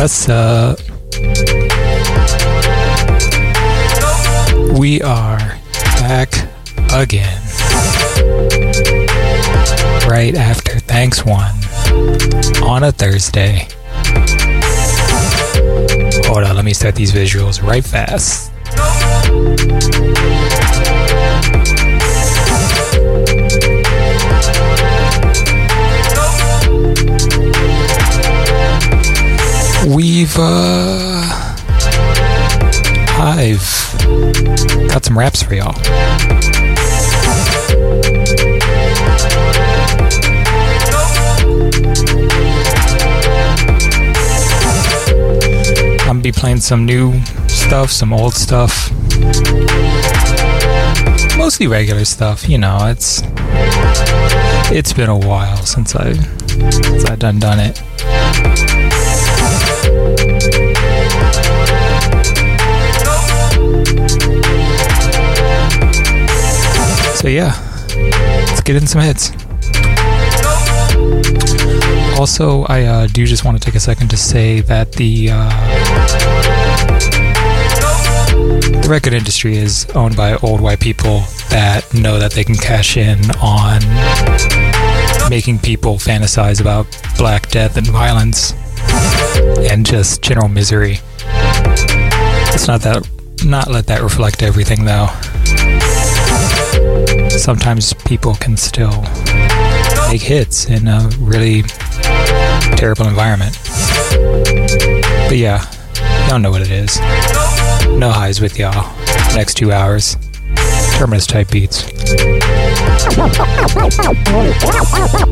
What's up? Uh, we are back again. Right after Thanks One on a Thursday. Hold on, let me set these visuals right fast. We've, uh. I've got some raps for y'all. I'm gonna be playing some new stuff, some old stuff. Mostly regular stuff, you know, it's it's been a while since I since I done done it. So yeah, let's get in some hits. Also, I uh, do just want to take a second to say that the uh, the record industry is owned by old white people that know that they can cash in on making people fantasize about black death and violence and just general misery. Let's not that not let that reflect everything though. Sometimes people can still make hits in a really terrible environment. But yeah, y'all know what it is. nohighs with y'all. Next two hours. Terminus type beats.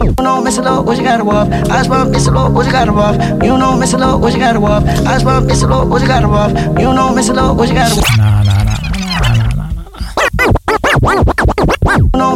You know, Miss what you got to off? I just want Miss what you got to off? You know, Miss what you got to off? I just want Miss what you got to off? You know, Miss what you got to off? Nah, nah, nah, nah,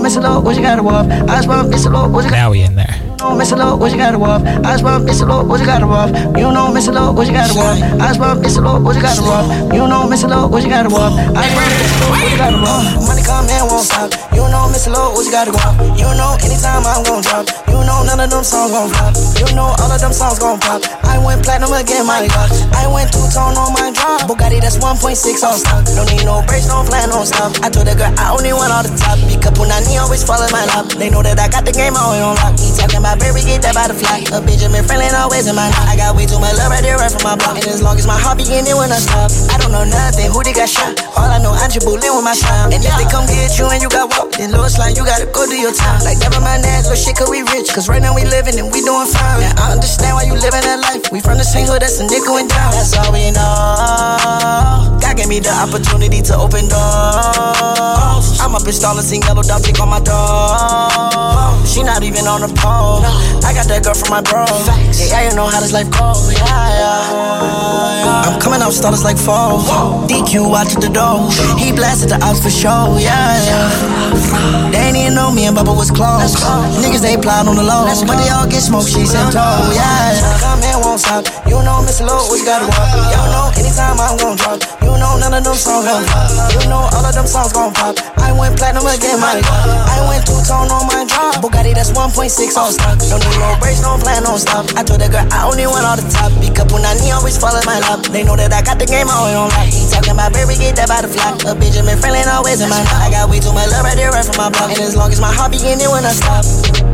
Miss Lord, what you got to off? I just want Miss Lord, what you got Now we in there. Know, Miss Lord, what you got to off? I just want Miss Lord, what you got to off? You know, Miss Lord, what you got to off? I just want Miss Lord, what you got to off? You know, Miss Lord, what you got to off? I just want Miss Lord, what you got to off? Money come and won't stop. You know, Miss Lord, what you got to off? You know, anytime I'm gon' drop. You know, none of them songs gon' flop. You know, all of them songs gon' pop. I went platinum again, my God. I went two tone on my drop. Bugatti, that's 1.6 on stock. Don't need no brakes, no plan, no stop. I told the girl I only want all the top. Up Punani always follow my lap. They know that I got the game all on lock. He talking about baby, get that by the fly. A Benjamin Franklin always in my knot. I got way too much love right there, right from my block. And as long as my heart begin it when I stop. I don't know nothing, who they got shot. All I know, Andre Boulin with my sound. And if they come get you and you got walk, then Lord Slime, you gotta go do your time. Like never mind that, little shit, cause we rich. Cause right now we living and we doing fine. And I understand why you living that life. We from the same hood, that's a nickel and down. That's all we know. God gave me the opportunity to open doors. I'm up installing sing yellow tick on my door. She not even on the pole. I got that girl from my bro. Yeah, you know how this life goes. Yeah, yeah. I'm coming out stars like fall. DQ watching the door. He blasted the ops for show. Yeah, yeah. They ain't even know me and Bubba was close. Niggas they plot on the low, but they all get smoked. She said, "Oh yeah." yeah. Come here, won't stop. You know, Miss Low, we gotta walk. Y'all know anytime I'm gon' drop. You know none of them songs gon' pop. You know all of them songs gon' pop. I went platinum again, my God. I went two tone on my drop. That's 1.6 on stock. Don't need no brakes, no plan, no stop. I told the girl I only want all the top. Pick up when I need, always follow my lap. They know that I got the game all on lock. He talking about baby, get that by the fly. A Benjamin Franklin always in my knot. I got way too much love right there, right from my block. And as long as my heart begin it when I stop.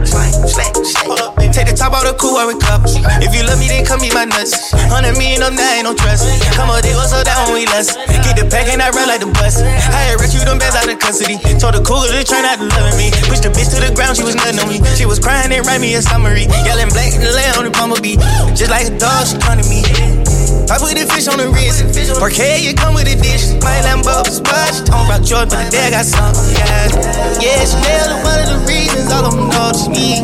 Slang, slang, slang. Take the top out of the cool with cups. If you love me, then come eat my nuts. Hundred million up now, ain't no trust. Come on, they go so down when we less. Keep the pack and I run like the bus. I had rescued them bands out of custody. Told the cougar to try not to love me. Pushed the bitch to the ground, she was nothing on me. She was crying and write me a summary. Yelling black the land on the bumblebee. Just like a dog, she to me. I put the fish on the wrist. Parquet, you come with a dish. My Lambo is watch. Talking about George, but the dad got something. Yeah, yeah, Chanel is one of the reasons all of them know it's me.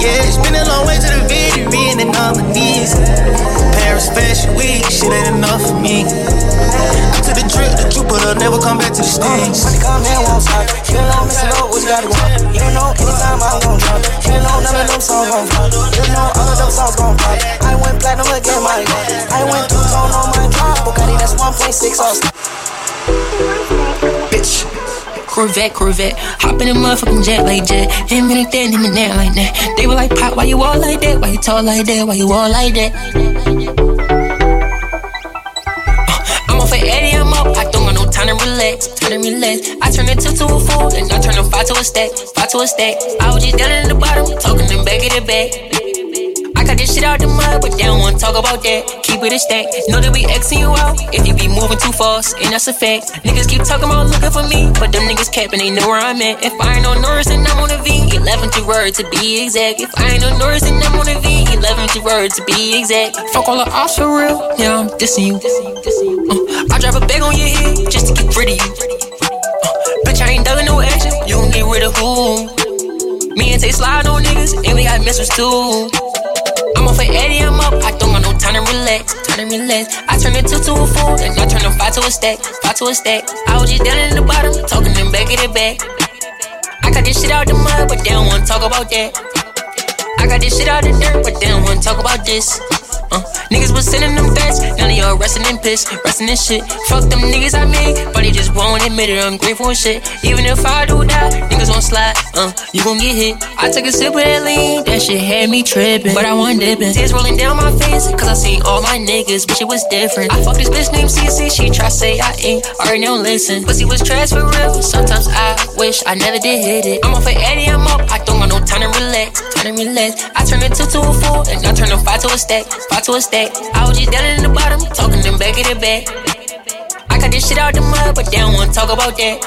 Yeah, it's been a long way to the victory and my knees. Paris Fashion Week, shit ain't enough for me. To the trip, the Jupiter, never come back to the uh, States. Money come and won't stop. You know, Miss Low, what you gotta go. You know, anytime I'm gon' drop. You know, none of them songs gon' flop. You know, all of them songs gon' pop. I went platinum again, my God. I went two on my. Bugatti, that's 1.6 all Bitch. Corvette, Corvette, hop in a motherfucking jet like jet. Him in that, him in that like that. They were like, Pop, why you all like that? Why you tall like that? Why you all like that? Uh, I'm off at 80, I'm up. I don't got no time to relax, time to relax. I turn it two to a four, and I turn a five to a stack, five to a stack. I was just down in the bottom, talking them back of the back. I got this shit out the mud, but they don't wanna talk about that. Keep it a stack. Know that we Xing you out if you be moving too fast, and that's a fact. Niggas keep talking about looking for me, but them niggas capping, they know where I'm at. If I ain't on Norris, then I'm on a V. 11th word to be exact. If I ain't on Norris, then I'm on a V. 11th word to be exact. Fuck all the ops for real, yeah, I'm dissing you. Uh, I drop a bag on your head just to get rid of you. Uh, bitch, I ain't dugging no action, you gon' get rid of who? Me and Tay slide on niggas, and we got missiles too. I'm off for Eddie, I'm up. I don't got no time to relax, time to relax. I turn it two to a four, and I turn a five to a stack, five to a stack. I was just down in the bottom, talking them back of the back. I got this shit out the mud, but they don't wanna talk about that. I got this shit out the dirt, but they don't wanna talk about this. Uh, niggas was sending them threats, now they all resting in piss, resting in shit. Fuck them niggas I made, but they just won't admit it. I'm grateful and shit. Even if I do die, niggas won't slide. Uh, you gon' get hit. I took a sip of that lean, that shit had me tripping, but I wasn't dipping. Tears rolling down my face, cause I seen all my niggas, but it was different. I fucked this bitch named CC, she try say I ain't, already don't listen. Pussy was trash for real, sometimes I wish I never did hit it. I'm off for Eddie, I'm up, I don't got no time to relax, time to relax. I turn it two to a four, and I turn a five to a stack, five to a stack. I was just down in the bottom, talking them back of the back. I got this shit out the mud, but they don't wanna talk about that.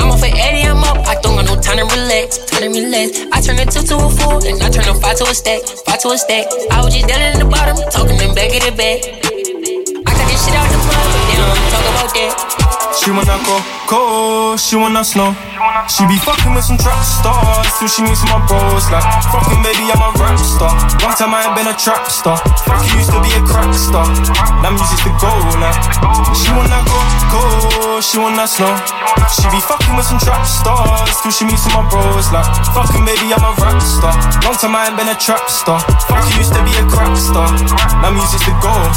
I'm off for Eddie, I'm up. I don't got no time to relax, time to relax. I turn a two to a four, and I turn a five to a stack, five to a stack. I was just down in the bottom, talking them back of the back. I got this shit out the mud, but they don't wanna talk about that. She wanna go cold, she wanna snow. She be fucking with some trap stars till she meets my bros. Like, fucking baby, I'm a rap star. Long time I ain't been a trap star. Fucking used to be a crack star. Now music's the goal. Like, she wanna go cold, she wanna snow. She be fucking with some trap stars till she meets my bros. Like, fucking baby, I'm a rap star. Long time I ain't been a trap star. Fucking used to be a crack star. Now music's the goal.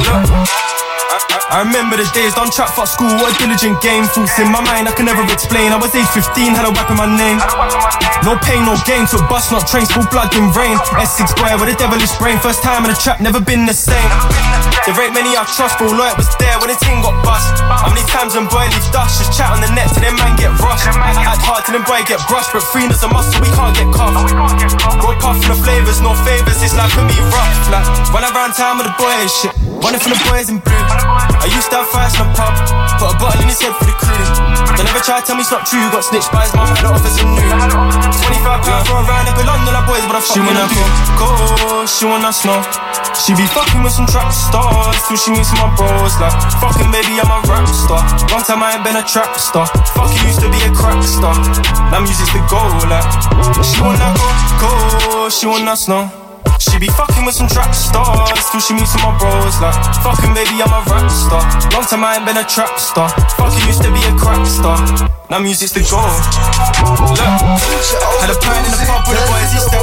Look. I, remember the days, done trap fuck school, what a diligent game. Thoughts in my mind, I can never explain. I was age 15, had a weapon my name. No pain, no gain, took bus, not trains, full blood in rain. S6 boy with a devilish brain, first time in a trap, never been the same. There ain't many I trust, but Lloyd was there when the team got bust. How many times when boy leave dust, just chat on the net till them man get rushed. Had hard till them boy get brushed, but free as a muscle, we can't get cuffed. Go puffin' the flavors, no favors, it's like for me rough. Like, I ran time with the boys, shit. Running from the boys in blue. I used to have fights in pub. Put a bottle in his head for the crew. They never try to tell me it's not true. Got snitched by his mum at the office in New. 25 pounds for a round up in London, like boys, but I fuck She wanna go, go, she wanna snow. She be fucking with some trap stars till she meets my bros. Like, fucking baby, I'm a rap star. Long time I ain't been a trap star. Fucking used to be a crack star. Now music's the goal. Like, she wanna go, go, she wanna snow. She be fucking with some trap stars till she meets my bros. Like, fucking baby, I'm a rap star. Long time I ain't been a trap star. Fucking used to be a crack star. Now music's the goal. Look, had a pint in the pub with the boys, he still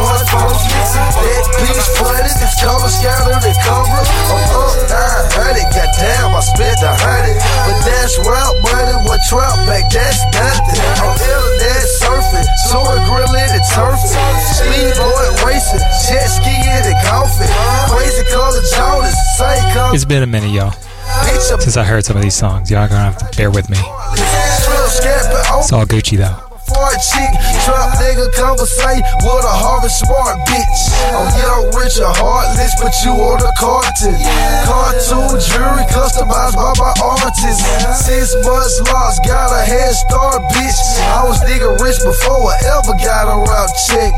cover scattered, it cover. I'm up, nine hundred, goddamn, I spent a hundred. But that's rap money, what trap back, that's nothing. I'm internet surfing, soaring grilling and turfing. Speedboard racing, jet skiing and golfing. Crazy color Jonas, same color. It's been a minute, y'all, since I heard some of these songs. Y'all gonna have to bear with me. It's all Gucci though. Fart chick, trap nigga conversate with a harvest smart bitch. I'm young, rich, and heartless, but you on the carton. Cartoon jewelry customized by my artist. Six months lost, got a head start, bitch. I was nigga rich before I ever got a route check.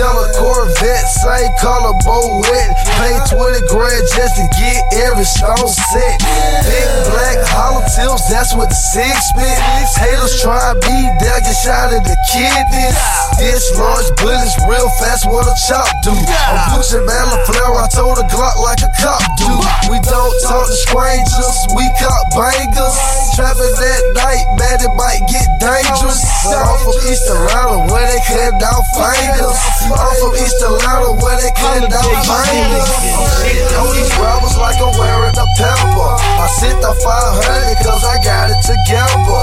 Yellow Corvette, same color, bow wet. Pay 20 grand just to get every stone set. Big black hollow tips, that's what the six spit. Haters try be there, get shot in the kidneys. This large bullets real fast, what a chop do. I'm pushing Malin Flower, I told a Glock like a cop do. We don't talk to strangers, we cop bangers. Trapping that night, man, it might get dangerous. Off of East Atlanta, where they cut down fingers. Off of East Atlanta, where they cut down fingers. On these rappers like I'm wearing a pepper. I sit the 500 cause I got it together.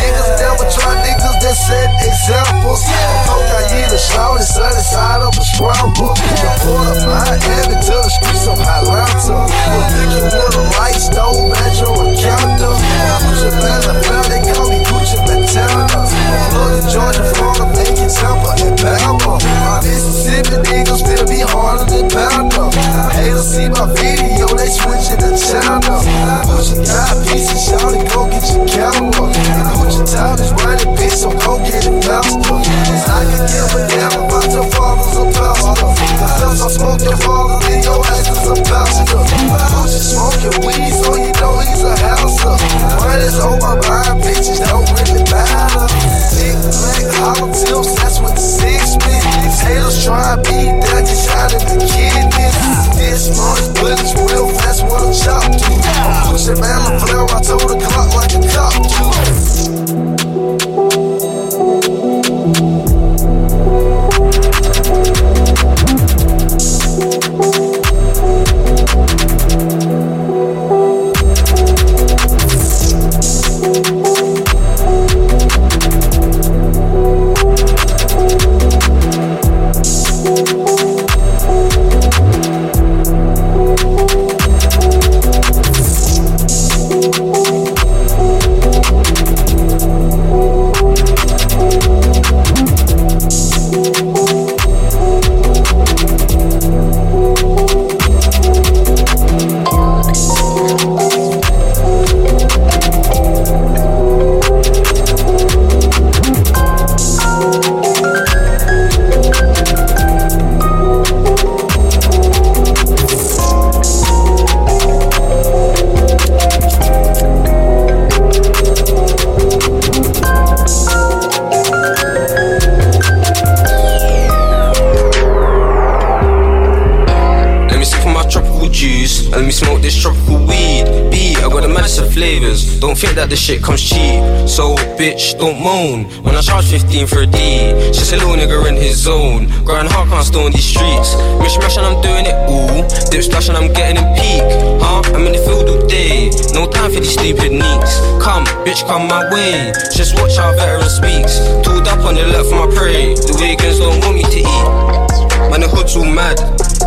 Niggas never try niggas that set examples. Cocaine a shroud is sunny side of a scramble. The port of Miami to the streets of Atlanta. We'll pick you with a light stone, metro, and counter. Gucci Mane, the they call me Gucci Montana. Florida, Georgia, Florida, make it Tampa and Bama. My Mississippi niggas still be harder than Panda. Haters see my video, they switching the channel. Gucci got pieces, shout it, go get your camera. Gucci time is running, bitch, so go get it faster. I can give a damn about your father's a pastor. Cause I'm smoking farther than your ass is a pastor. Gucci smoking weed, so you know he's a houser. Money's on my mind, bitches don't really matter. Big black hollow tips, that's what the six means. Haters try to be down, get shot in the kidneys. This month's bullets real fast, wanna chop to. I'm pushing man, flare, I told the clock like a cop. Come, my way. Just watch how veteran speaks. Tooled up on the left for my prey. The Wiggins don't want me to eat. Man, the hood's all mad.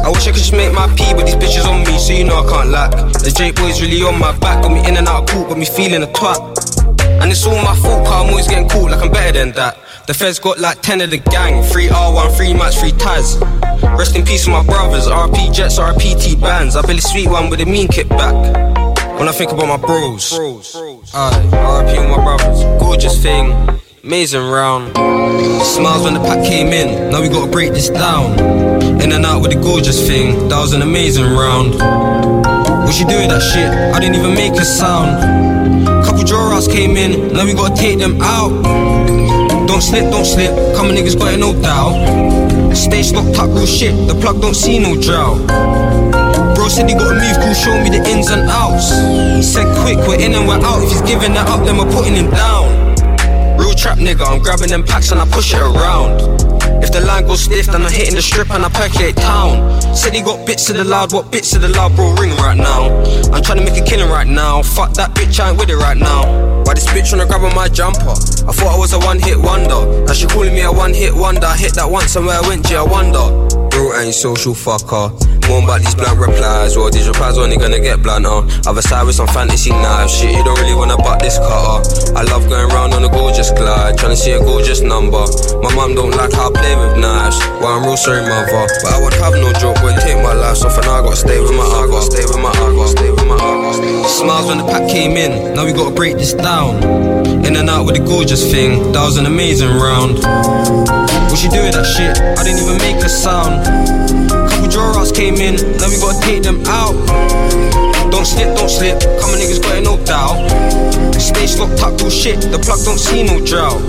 I wish I could just make my pee, but these bitches on me, so you know I can't lack. The Drake boys really on my back, got me in and out of court, got me feeling a twat. And it's all my fault, cause I'm always getting caught like I'm better than that. The feds got like 10 of the gang, 3 R1, 3 match, 3 Taz. Rest in peace with my brothers, RP Jets, RP T bands. I barely sweet one with a mean kick back. When I think about my bros. bros, Uh, aye, RP my brothers, gorgeous thing, amazing round. Smiles when the pack came in, now we gotta break this down. In and out with the gorgeous thing, that was an amazing round. What you do with that shit? I didn't even make a sound. Couple draw outs came in, now we gotta take them out. Don't slip, don't slip, come on niggas got it no doubt. Stage locked up, real shit, the plug don't see no drought. Bro said he gotta move, cool, show me the ins and outs. He said quick, we're in and we're out. If he's giving that up, then we're putting him down. Real trap nigga, I'm grabbing them packs and I push it around. If the line goes stiff, then I'm hitting the strip and I percolate town. Said he got bits of the loud, what bits of the loud, bro, ring right now. I'm trying to make a killing right now. Fuck that bitch, I ain't with it right now. Why this bitch wanna grab on my jumper? I thought I was a one hit wonder. Now she calling me a one hit wonder. I hit that once and where I went, gee, I wonder. Bro ain't social fucker. More about these blunt replies, or these replies only gonna get blunter. Other side with some fantasy knives, shit, you don't really wanna butt this cutter. I love going round on a gorgeous glide, trying to see a gorgeous number. My mum don't like how I play with knives, well I'm real sorry mother. But I would have no joke, would take my life stay with my I gotta stay with my I stay with my gotta stay with my Smiles when the pack came in, now we gotta break this down. In and out with the gorgeous thing, that was an amazing round. What you do with that shit? I didn't even make a sound. Couple draw outs came in, now we gotta take them out. Don't slip, don't slip, come on niggas got no doubt. Stage locked up, cool shit, the plug don't see no drought.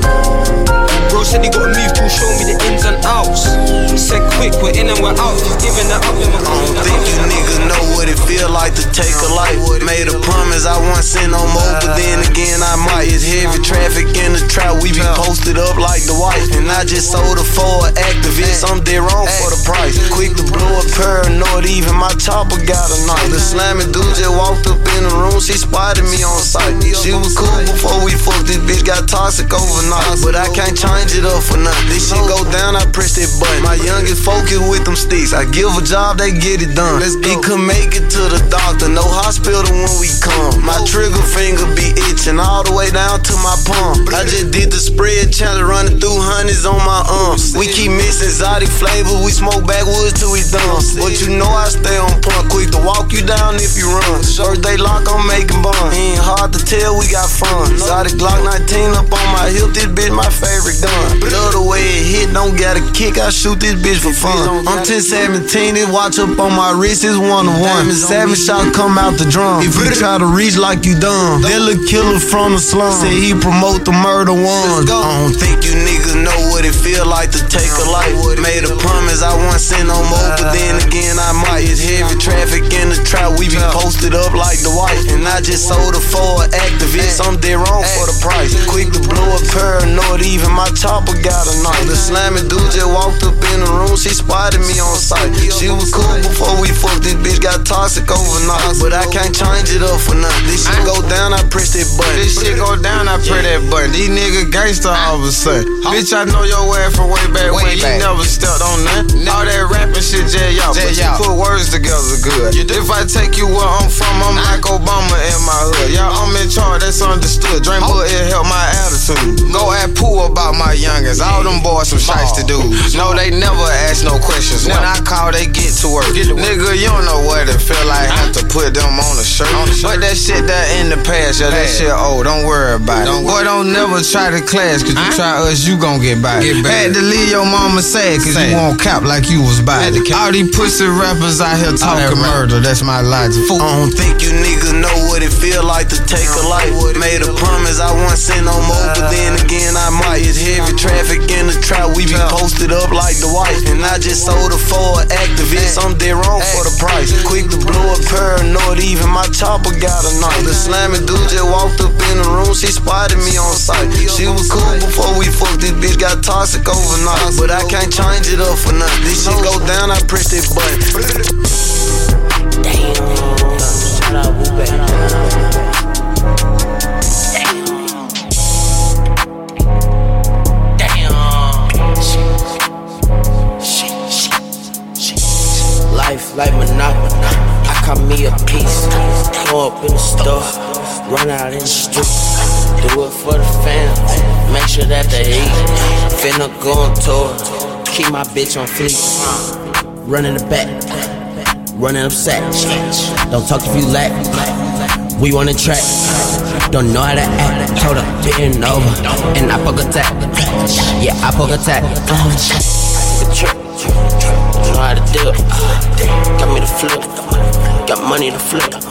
Bro said he gotta move, cool, show me the ins and outs. Said quick, we're in and we're out. He's giving that up, I don't think you niggas know what it feel like to take a life. Made a promise I won't send no more, but then again I might. It's heavy traffic in the trap, we be posted up like the wife. And I just sold a four activist. I'm dead wrong for the price. Quick to blow a paranoid, even my chopper got a knife. The slamming dude just walked up in the room, she spotted me on sight. She was cool before we fucked, this bitch got toxic overnight. But I can't change it up for nothing. This shit go down, I press that button. My youngest focus with them sticks. I give a job, they get it done. Let's he could make it to the doctor, no hospital when we come. My trigger finger be itching all the way down to my palm. I just did the spread challenge, running through hundreds on my arms. We keep missing exotic flavor, we smoke backwoods till we done. But you know I stay on point, quick to walk you down if you run. Birthday lock, I'm making bun. Ain't hard to tell, we got fun. Exotic Glock 19 up on my hip, this bitch my favorite gun. Love the way it hit, don't got a kick, I shoot this bitch for fun. I'm 10 17, this watch up on my wrist is one to one. Seven shot come out the drum. If you try to reach like you done, that little killer from the slum said he promote the murder ones. I don't think you niggas know what it feel like to take a life. Made a promise I won't sin no more, but then again I might. It's heavy traffic in the trap, we be posted up like the wife. And I just sold her for activist, I'm dead wrong for the price. Quick to blow a paranoid, even my chopper got a knife. The slamming dude just walked up in the room, she spotted me on sight. She was cool before we fucked, this bitch got toxic overnight. But I can't change it up for nothing. This shit go down, I press that button. This shit go down, I press that button. These niggas gangster all of a sudden. Bitch, I know your ass from way back way when you never stepped on nothing. All that rapping shit, J y'all. But you put words together good. If I take you where I'm from, I'm like Obama in my hood. Y'all, I'm in charge, that's understood. Drain Bull, it help my attitude. Go at Pooh about my youngins. All them boys some shites to oh. do. No, oh. they never ask no questions. When I call, they get to work. Nigga, you don't know what it feel like. Have to put them on a shirt. But that shit that in the past, yeah, that shit old. Don't worry about it. Boy, don't never try to clash, cause you try us, you gon' get by. Had to leave your mama sad, cause you won't cap like you was by. All these pussy rappers out here talking murder, that's my logic. I don't think you niggas know what it feel like to take a life. Made a promise I won't sin no more, but then again I might. It's heavy traffic in the trap, we be posted up like the wife. And I just sold a for an activist, I'm dead wrong for the price. Quick to blow a paranoid, even my chopper got a knife. The slamming dude just walked up in the room, she spotted me on sight. She was cool before we fucked, this bitch got toxic overnight. But I can't change it up for nothing. This shit go down, I press that button. Damn. Wu Life like Monopoly. I caught me a piece. Go up in the store. Run out in the street. Do it for the fam. Make sure that they eat. Finna go on tour. Keep my bitch on fleek. Running the back. Running up sack. Don't talk if you lack. We want the track. Don't know how to act. Told her, bend over. And I poke attack. Yeah, I poke attack. Uh-huh. The trick. Know how to do it. Got me the flip. Got money to flip. Don't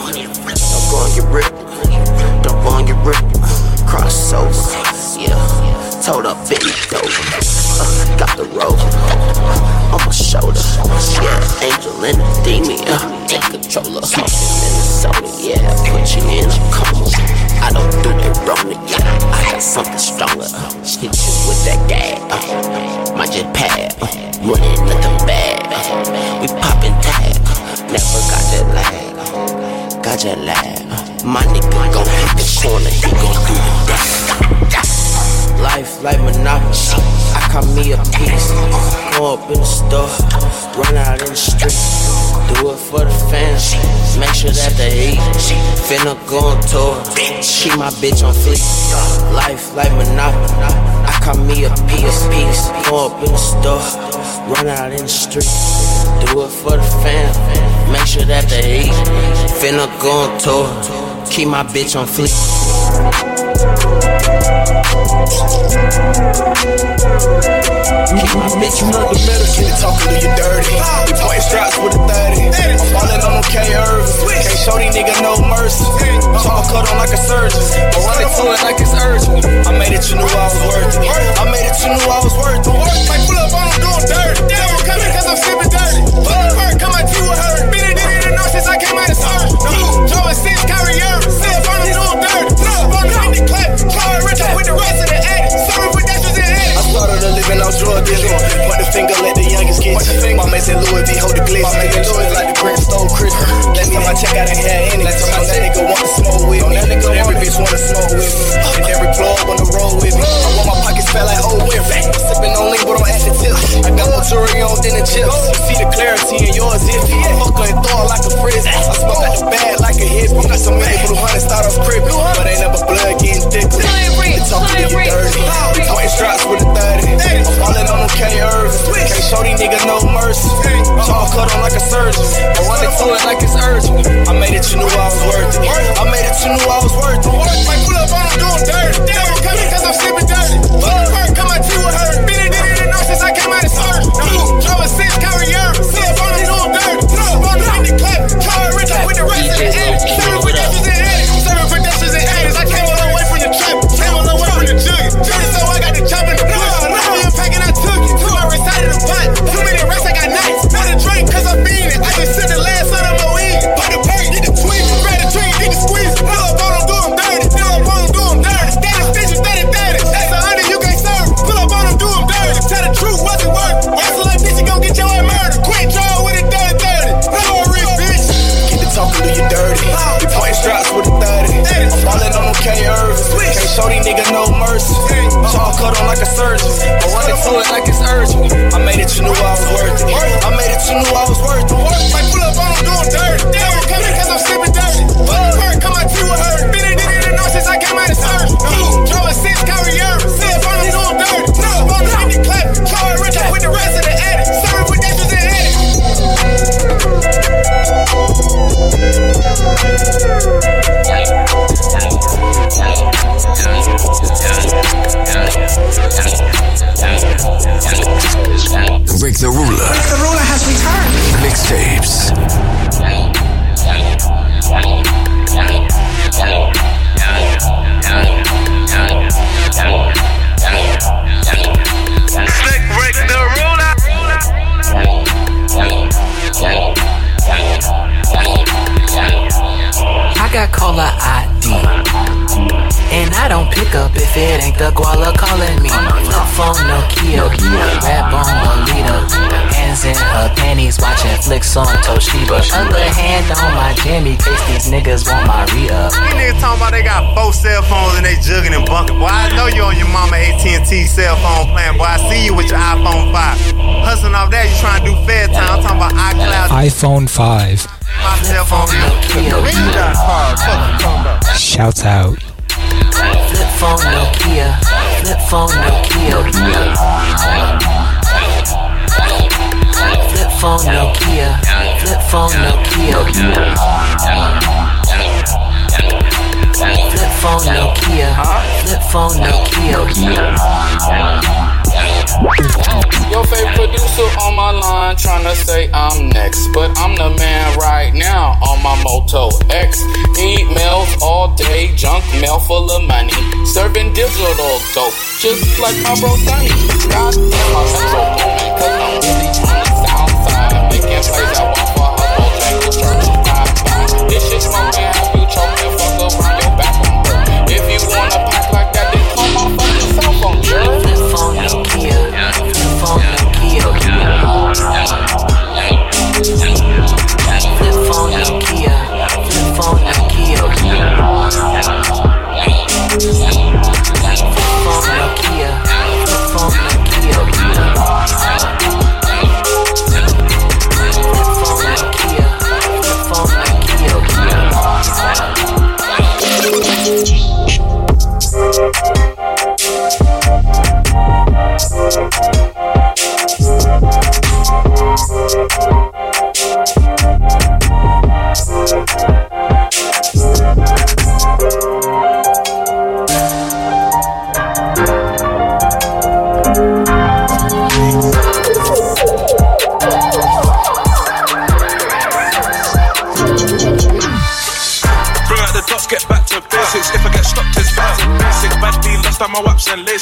go and get ripped. Don't go and get ripped. Crossover. Yeah. Told her, bend over. Uh, got the rope up in the store, run out in the street. Do it for the fans. Make sure that they eat. Finna go on tour. Keep my bitch on fleek. Life like Monopoly. I caught me a piece. piece. Go up in the store, run out in the street. Do it for the fans. Make sure that they eat. Finna go on tour. Keep my bitch on fleek. Bitch, you know the medicine talking to you dirty. We point straps with a 30. I'm falling on K Irvs. Can't show these niggas no mercy. Chopper cut on like a surgeon. I run it to it like it's urgent. I made it, you knew I was worth it. I made it, you knew I was worth it. Like pull up, I'm doing dirty. Devil coming cause I'm sipping dirty. Fuck the perk, come my T with her. Been it, did it, know since I came out of surgery. Joe and six carrier. Still on them doing the clap. Try rich up with the rest of the addict. Sorry with that was in I started I'm drug dealing. Point the finger, let the youngest get you. Mama said Louis V, hold the glitz. Nigga Louis like the Prince stole Christmas. Last time I check, I done had any. Last time that nigga want to smoke with me. Every bitch wanna smoke with me. And every plug wanna roll with me. I want my pockets fat like oh, old whip. Sipping on lean, but I'm at the tips. I got more jewelry on than the chips. You see the clarity in yours if you fuck and throw like a prison. I smoke out the bag like a hit. We got so many blue hunters start off crippin'. But ain't never blood getting thick. They talking to you dirty. Pointing straps with a 30. I'm falling on them K Irvin. Can't show these niggas no mercy. Jaw cut on like a surgeon. I run into it like it's urgent. I made it, you knew I was worth it. I made it, you knew I was worth it. Might pull up them doing dirty. They don't come cause I'm sipping dirty. I came out of surgery. Drove a six, carry your. See on them doing dirty. Run in the clap. Car rich with the rest of the edit. These no mercy. Jaw cut on like a surgeon. I run into it like it's urgent. I made it, you knew I was worth it. I made it, you knew I was worth it. Rick the Ruler. Rick the Ruler has returned. Mixtapes. Slick watching on Toshiba. Other hand on my jammy, case these niggas want my re-up. These niggas talking about they got four cell phones and they jugging and bunking. Boy, I know you on your mama AT&T cell phone plan. Boy, I see you with your iPhone 5. Hustling off that, you trying to do fair time. I'm talking about iCloud. iPhone 5. My cell phone. Shouts out. Flip phone Nokia, flip phone Nokia. Flip phone Nokia, flip phone Nokia. Flip phone Nokia, flip phone Nokia. Your favorite producer on my line tryna say I'm next, but I'm the man right now on my Moto X. Emails all day, junk mail full of money, serving digital dope, just like my bro Sonny. God damn, my This you fuck around your. If you wanna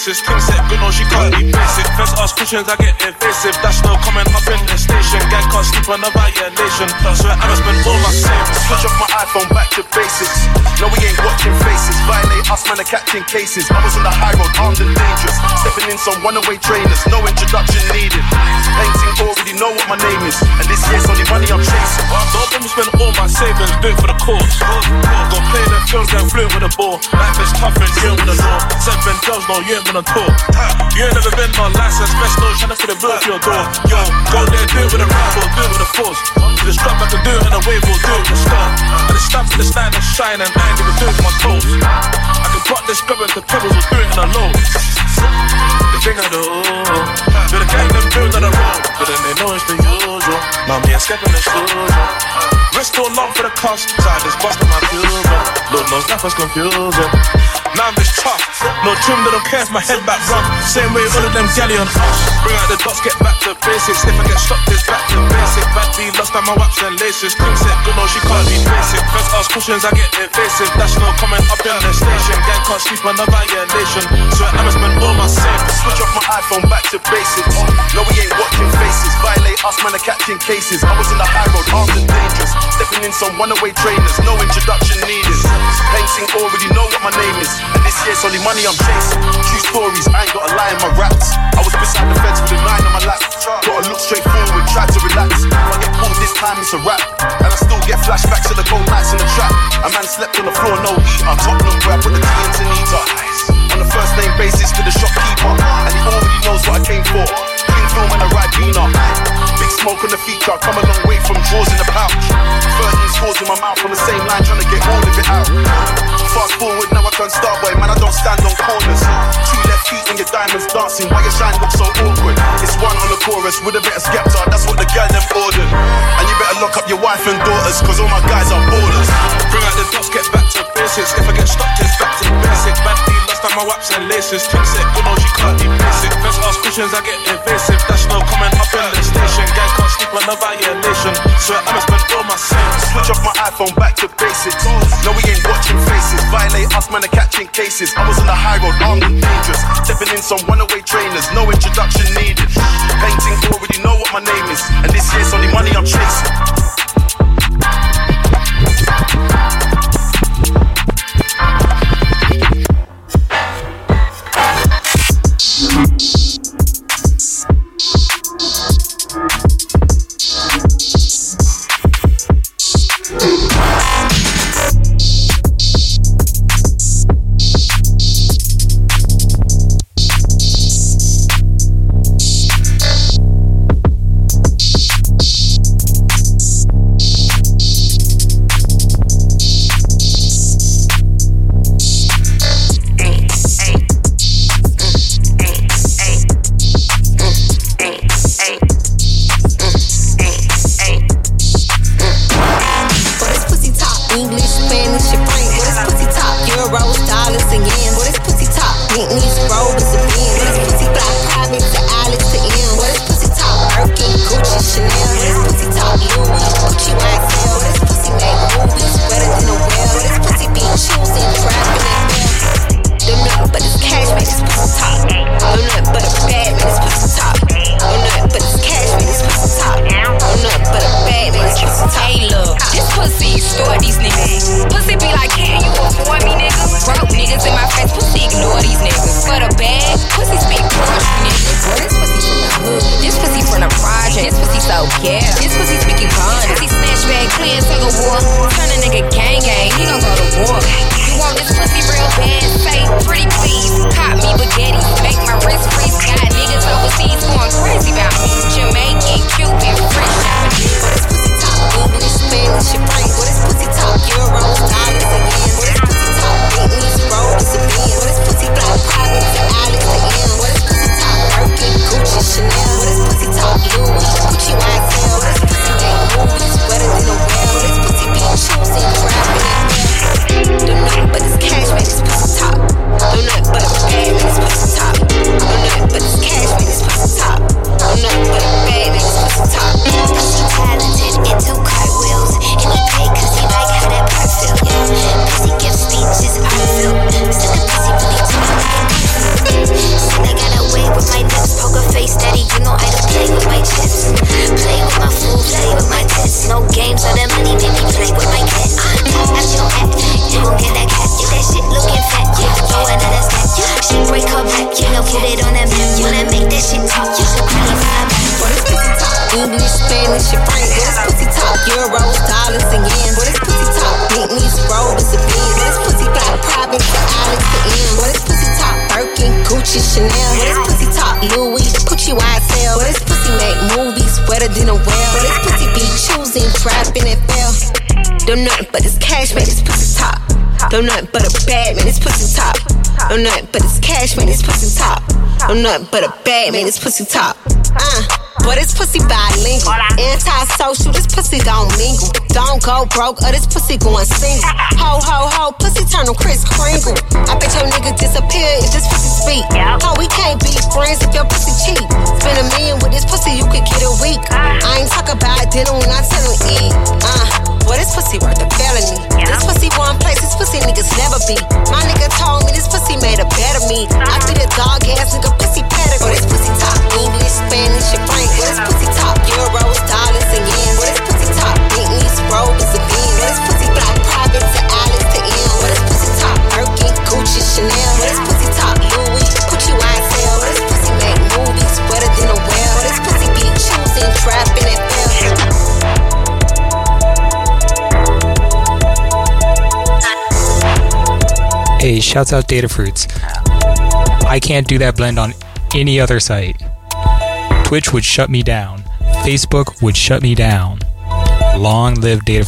King said, good on, she can't be basic. First ask cushions, I get invasive. That's no comment up in the station. Gang can't sleep on the violation. So I'ma spend all my savings. Switch off my iPhone back to basics. No, we ain't watching faces. Violate us, man, are catching cases. I was on the high road, armed and dangerous. Stepping in some runaway trainers, no introduction needed. Painting already know what my name is. And this year's only money I'm chasing. So I'ma spend all my savings, doing for the cause. Go play the field, get fluent with the ball. Life is tough and you with the law. Seven girls, no, you ain't gonna talk. You ain't never been on license, best no, trying to fit a bill to your door. Yo, go there, do it with a rifle, do it with a force. To the strap, I can do it in a wave or do it with a star. And the stamp for the stand and shine, and I ain't even do it with my toes. I can put this grab into pebbles or do it in a low. The thing I do, do the gang them build on the road, but then they know it's the usual. Now me, I'm skipping the studio. Wrist too long for the cost, so I just busted my fuse. Lord knows that was confusing. Now I'm just tough. No trim that don't care if my head back rough. Same way all of them galley on us. Bring out the dots, get back to basics. If I get stopped, it's back to basic. Bad B lost on my waps and laces. Queen said, good no, she can't be basic. First ask questions, I get invasive. That's no comment up in the station. Gang can't sleep on the violation. So I'ma spend all my savings. Switch off my iPhone back to basics. No, we ain't watching faces. Violate us, man, are catching cases. I was in the high road, armed and dangerous. Stepping in some runaway trainers, no introduction needed. Painting already know what my name is. And this year's only money I'm chasing. True stories, I ain't got a lie in my raps. I was beside the fence with a nine on my lap. Gotta look straight forward, try to relax. If I get pulled this time, it's a wrap. And I still get flashbacks of the cold nights in the trap. A man slept on the floor, no heat. I'm Tottenham where I put the into Nita. On the first name basis to the shopkeeper. And he already knows what I came for. Clean film and a Ribena. Big smoke on the feature, come a long way from drawers in the pouch. 13 scores in my mouth on the same line, trying to get all of it out. Fast forward, now I turn starboy, man, I don't stand on corners. Two left feet and your diamonds dancing, why your shine looks so awkward? It's one on the chorus with a bit of Skepta, that's what the girl them ordered. And you better lock up your wife and daughters, cause all my guys are ballers. Bring out the dots, get back to basics. If I get stopped, it's back to basic. Bad B lost on my waps and laces. Twin said, good no, she can't be basic. First ask questions, I get invasive. That's no comment up in the station. Gang can't sleep on the violation. So I'ma spend all my savings. Switch off my iPhone back to basics. No, we ain't watching faces. Violate us, man, are catching cases. I was on the high road, armed and dangerous. Stepping in some runaway trainers, no introduction needed. Painting already know what my name is. And this year's only money I'm chasing. Don't nothing but a bad man, this pussy top. Don't nothing but this cash, man, this pussy top. Don't nothing but a bad man, this pussy top. Uh. But this pussy bilingual. Anti-social, this pussy don't mingle. Don't go broke, or this pussy going single. Ho, ho, ho, pussy turn on Kris Kringle. I bet your nigga disappear if this pussy speak. Ho, we can't be friends if your pussy cheap. Spend a million with this pussy, you could get a week. I ain't talk about dinner when I tell him eat. Uh, boy, this pussy worth a felony. This pussy one place, this pussy niggas never be. My nigga told me this pussy made a better me. I be the dog ass nigga pussy pedigree. This pussy talk English, Spanish, and French. What is pussy top? Euros, dollars, and yen. What is pussy top? Bentleys, Rovers, and Benz. What is pussy fly private to Alice to M? What is pussy top? Birkin, Gucci, Chanel. What is pussy Hey, shouts out Datafruits. I can't do that blend on any other site. Twitch would shut me down. Facebook would shut me down. Long live Data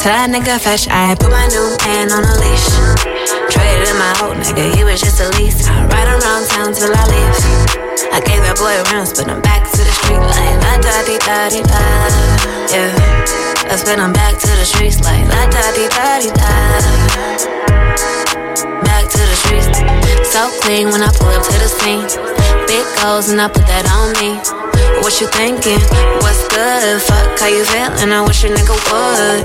tell that nigga fetch. I put my new man on a leash. Traded in my old nigga, he was just a lease. I ride around town till I leave. I gave that boy rounds, but I'm back to the street like la da di da di da. Yeah, I spin him back to the streets like la da di da di da So clean when I pull up to the scene. Big goals and I put that on me. What you thinking? What's good? Fuck how you feeling? I wish a nigga would.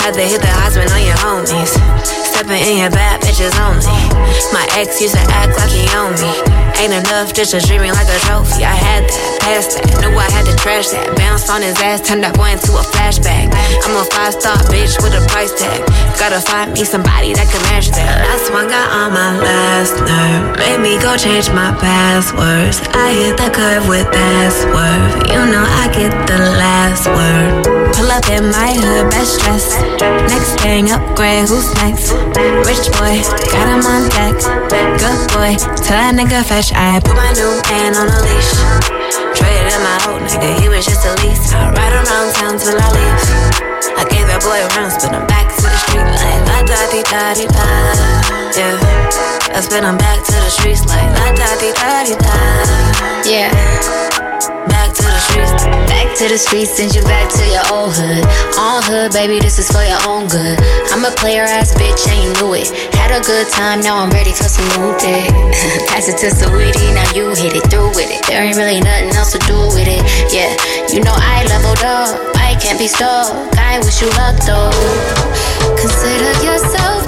Had to hit the husband on your homies. Stepping in your bad bitches only. My ex used to act like he owned me. Ain't enough just to treat me like a trophy. I had that, passed that, knew I had to trash that. Bounced on his ass, turned that boy into a flashback. I'm a five star bitch with a price tag. Gotta find me somebody that can match that. Last one got on my last nerve. Made me go change my passwords. I hit the curve with that password. You know I get the last word. Pull up in my hood, best dressed. Next thing, upgrade, who's next? Rich boy, got him on deck. Good boy, tell that nigga fetch. I put my new man on a leash. Traded in my old nigga, he was just a lease. I ride around town till I leave. I gave that boy rounds, but I'm back to the street like la da di da di da. Yeah, I spin him back to the streets like la da di da di da. Yeah. Back to the streets. Back to the streets, send you back to your old hood. On hood, baby, this is for your own good. I'm a player ass bitch, and you knew it. Had a good time, now I'm ready for some new dick. Pass it to Saweetie, now you hit it through with it. There ain't really nothing else to do with it. Yeah, you know I leveled up, I can't be stuck. I wish you luck though. Consider yourself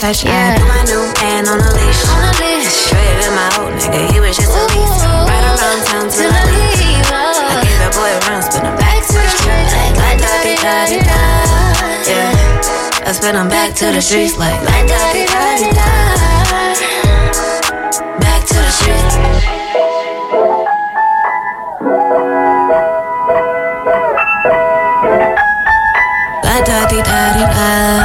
fetch. Yeah. I put my new man on a leash. On a leash. Straight with my old nigga, he was just a beast. Right around town till I leave. I gave that boy a run, spin him back to the streets Like, like, da di da di da. Yeah. I spin him back to the streets like, like, da di da di da. Back to the streets. da di da di da.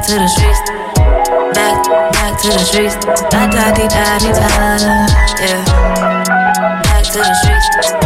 Back, to the streets. back back to the streets. La da di da di da. Yeah. Back to the streets.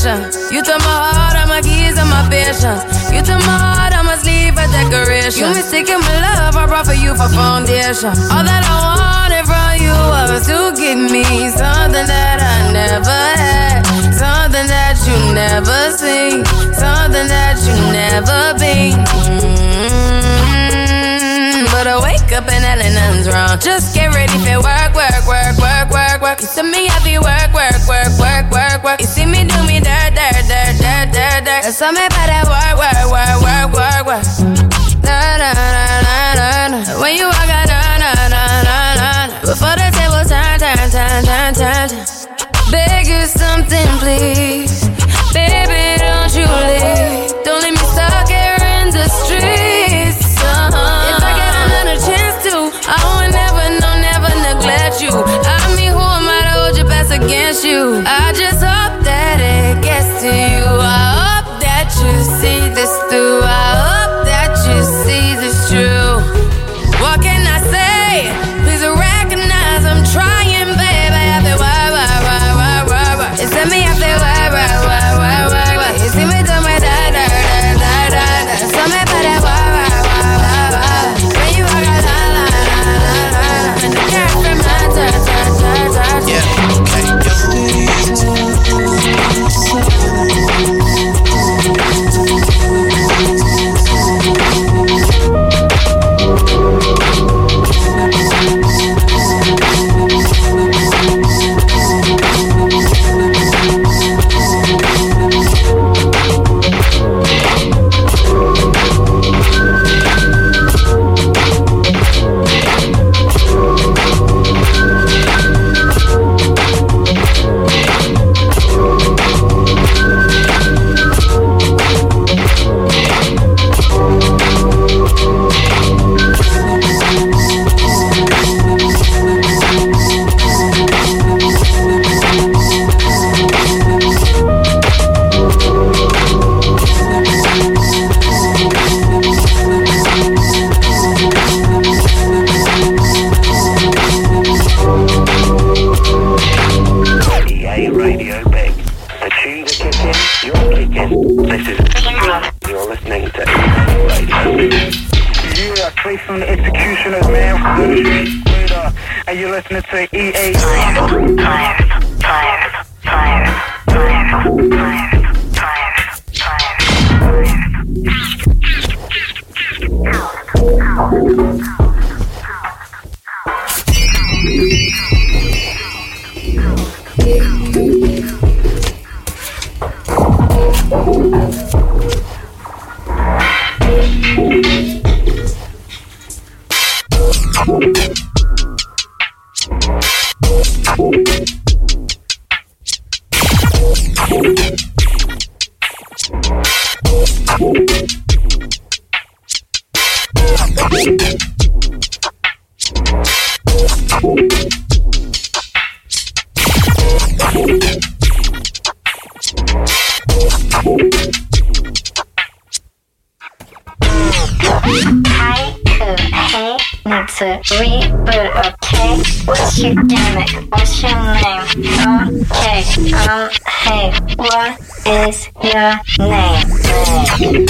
You took my heart, all my keys, and my patience. You took my heart, I must leave a decoration. You mistaken my love, I brought for you for foundation. All that I wanted from you was to give me something that I never had, something that you never seen, something that you never been. Mm-hmm. But I wake up and hell nothing's wrong. Just get ready for work, work, work, work, work, work. You see me happy work, work, work, work, work, work. You see me do me dirt, dirt, dirt, dirt, dirt, dirt. There's something about that work, work, work, work, work, work. Na na na na na na. When you walk out, na na na na na. Before the table turn, turn, turn, turn, turn, turn. Beg you something, please, against you? I Okay, What's your gimmick? What's your name? Okay, um, hey, what is your name? Give me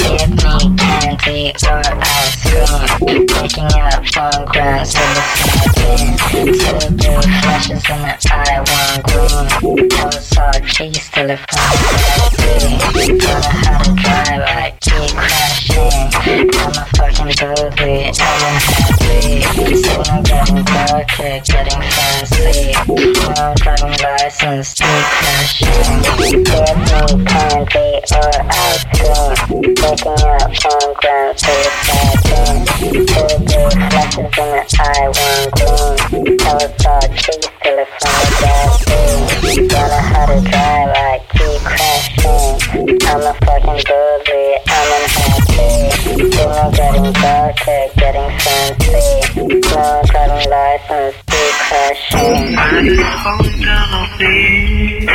candy or I'll scream. Picking up phone grams in the side Two blue flashes in the eye, one green. Toes all cheese it finds Don't know to drive, I keep crashing. I'm a fucking booby, I'm unhappy. Signal getting darker, getting fancy. No driving license, keep crashing. Give me I'll scream. Picking up Two flashes in the eye, one Don't know how to drive, I keep crashing. I'm a fucking I'm unhappy. Getting getting fancy. No driving license, keep crashing. falling down on me.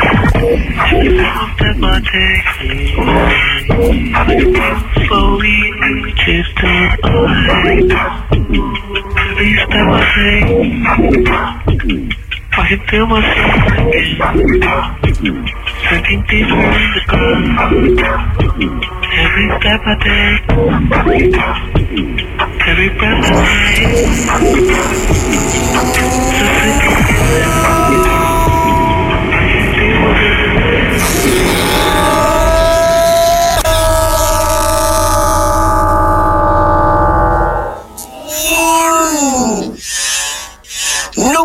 Every step I take, slowly to I can feel myself deeper in the. Every step I take, every breath I take,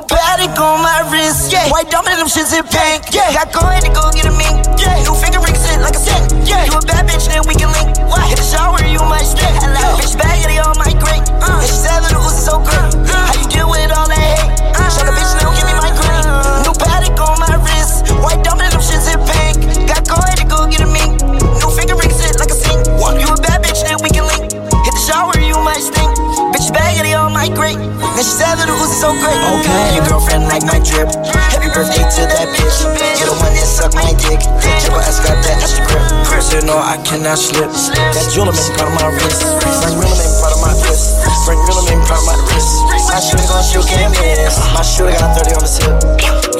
New Patek on my wrist, yeah. White diamond them shits in pink, yeah. Got go ahead and go get a mink, yeah. New finger ring sit like a cent, yeah. You a bad bitch, then we can link. What? Hit the shower, you might stink. Hello. Bitch bag, yeah, they all might green. Uh. And she said that it was so good. Uh. How you deal with all that hate? Uh. Show the bitch, now give me my green. New Patek on my wrist, white diamond them shits in pink. Got go ahead and go get a mink. New finger ring sit like a sink. You a bad bitch, then we can link. Hit the shower, you might stink. Bitch bag, yeah, they all might green. And she said that was so great. Okay. Your girlfriend like my drip. Happy birthday to that bitch. You're the one that suck my dick. Triple S got that extra grip. Chris, you know I cannot slip. That jeweler make part of my wrist. Franck Muller make part of my wrist. Franck Muller make part of my wrist. My shooter gon' shoot, can't miss. My shooter got a 30 on the tip.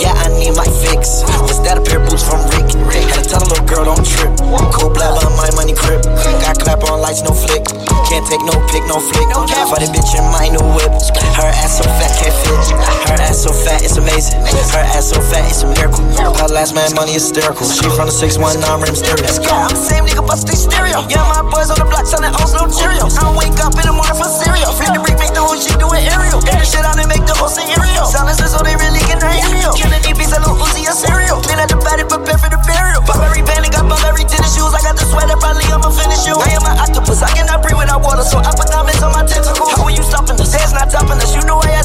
Yeah, I need my fix. Was that a pair of boots from Rick? Had to tell a little girl don't trip. Cold blabber on my money crib. Got clap on lights, no flick. Can't take no pic, no flick. For the bitch in my new whip. Her ass so fat, can't fit. Her ass so fat, it's amazing. Her ass so fat, it's a miracle. Her last man money hysterical. She from the 619 rim stereo. Yeah, I'm the same nigga, bust they stereo. Yeah, my boys on the block selling O's, no Cheerios. I wake up in the morning for cereal. Flip the brick, make the whole shit do it aerial. Get the shit out and make the whole scenario. Silences so they really can hear you. Kennedy piece of little Uzi a cereal. Clean out the body, prepare for the burial. Burberry banding, got Burberry tennis shoes. I got the sweater, probably I'ma finish you. I am an octopus, I cannot breathe without water, so I put diamonds on my tentacles. How are you stopping us? It's not topping us. You know I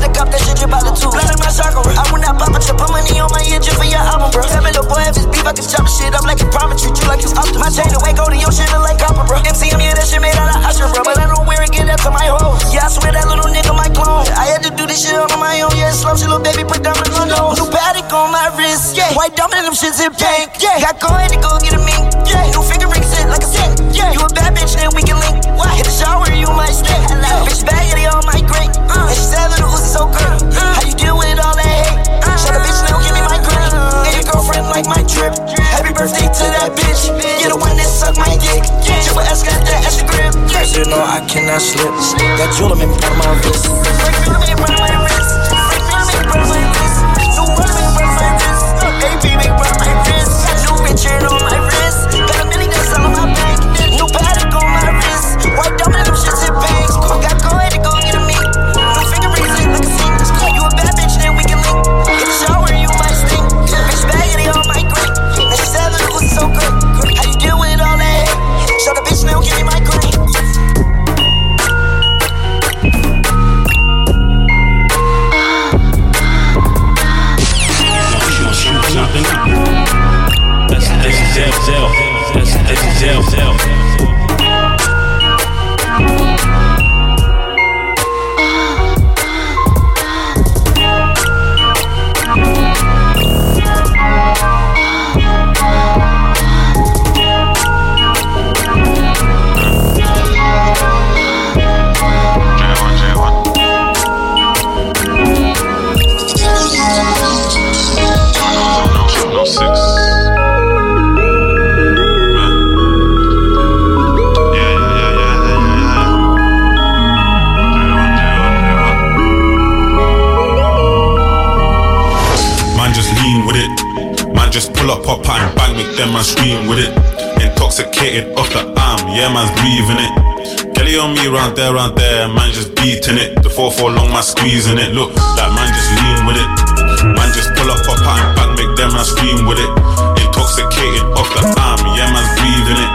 round there, man just beating it. The 4-4 long, man squeezing it. Look, that man just lean with it. Man just pull up, pop out bang, make them man scream with it. Intoxicated off the arm, yeah, man's breathing it.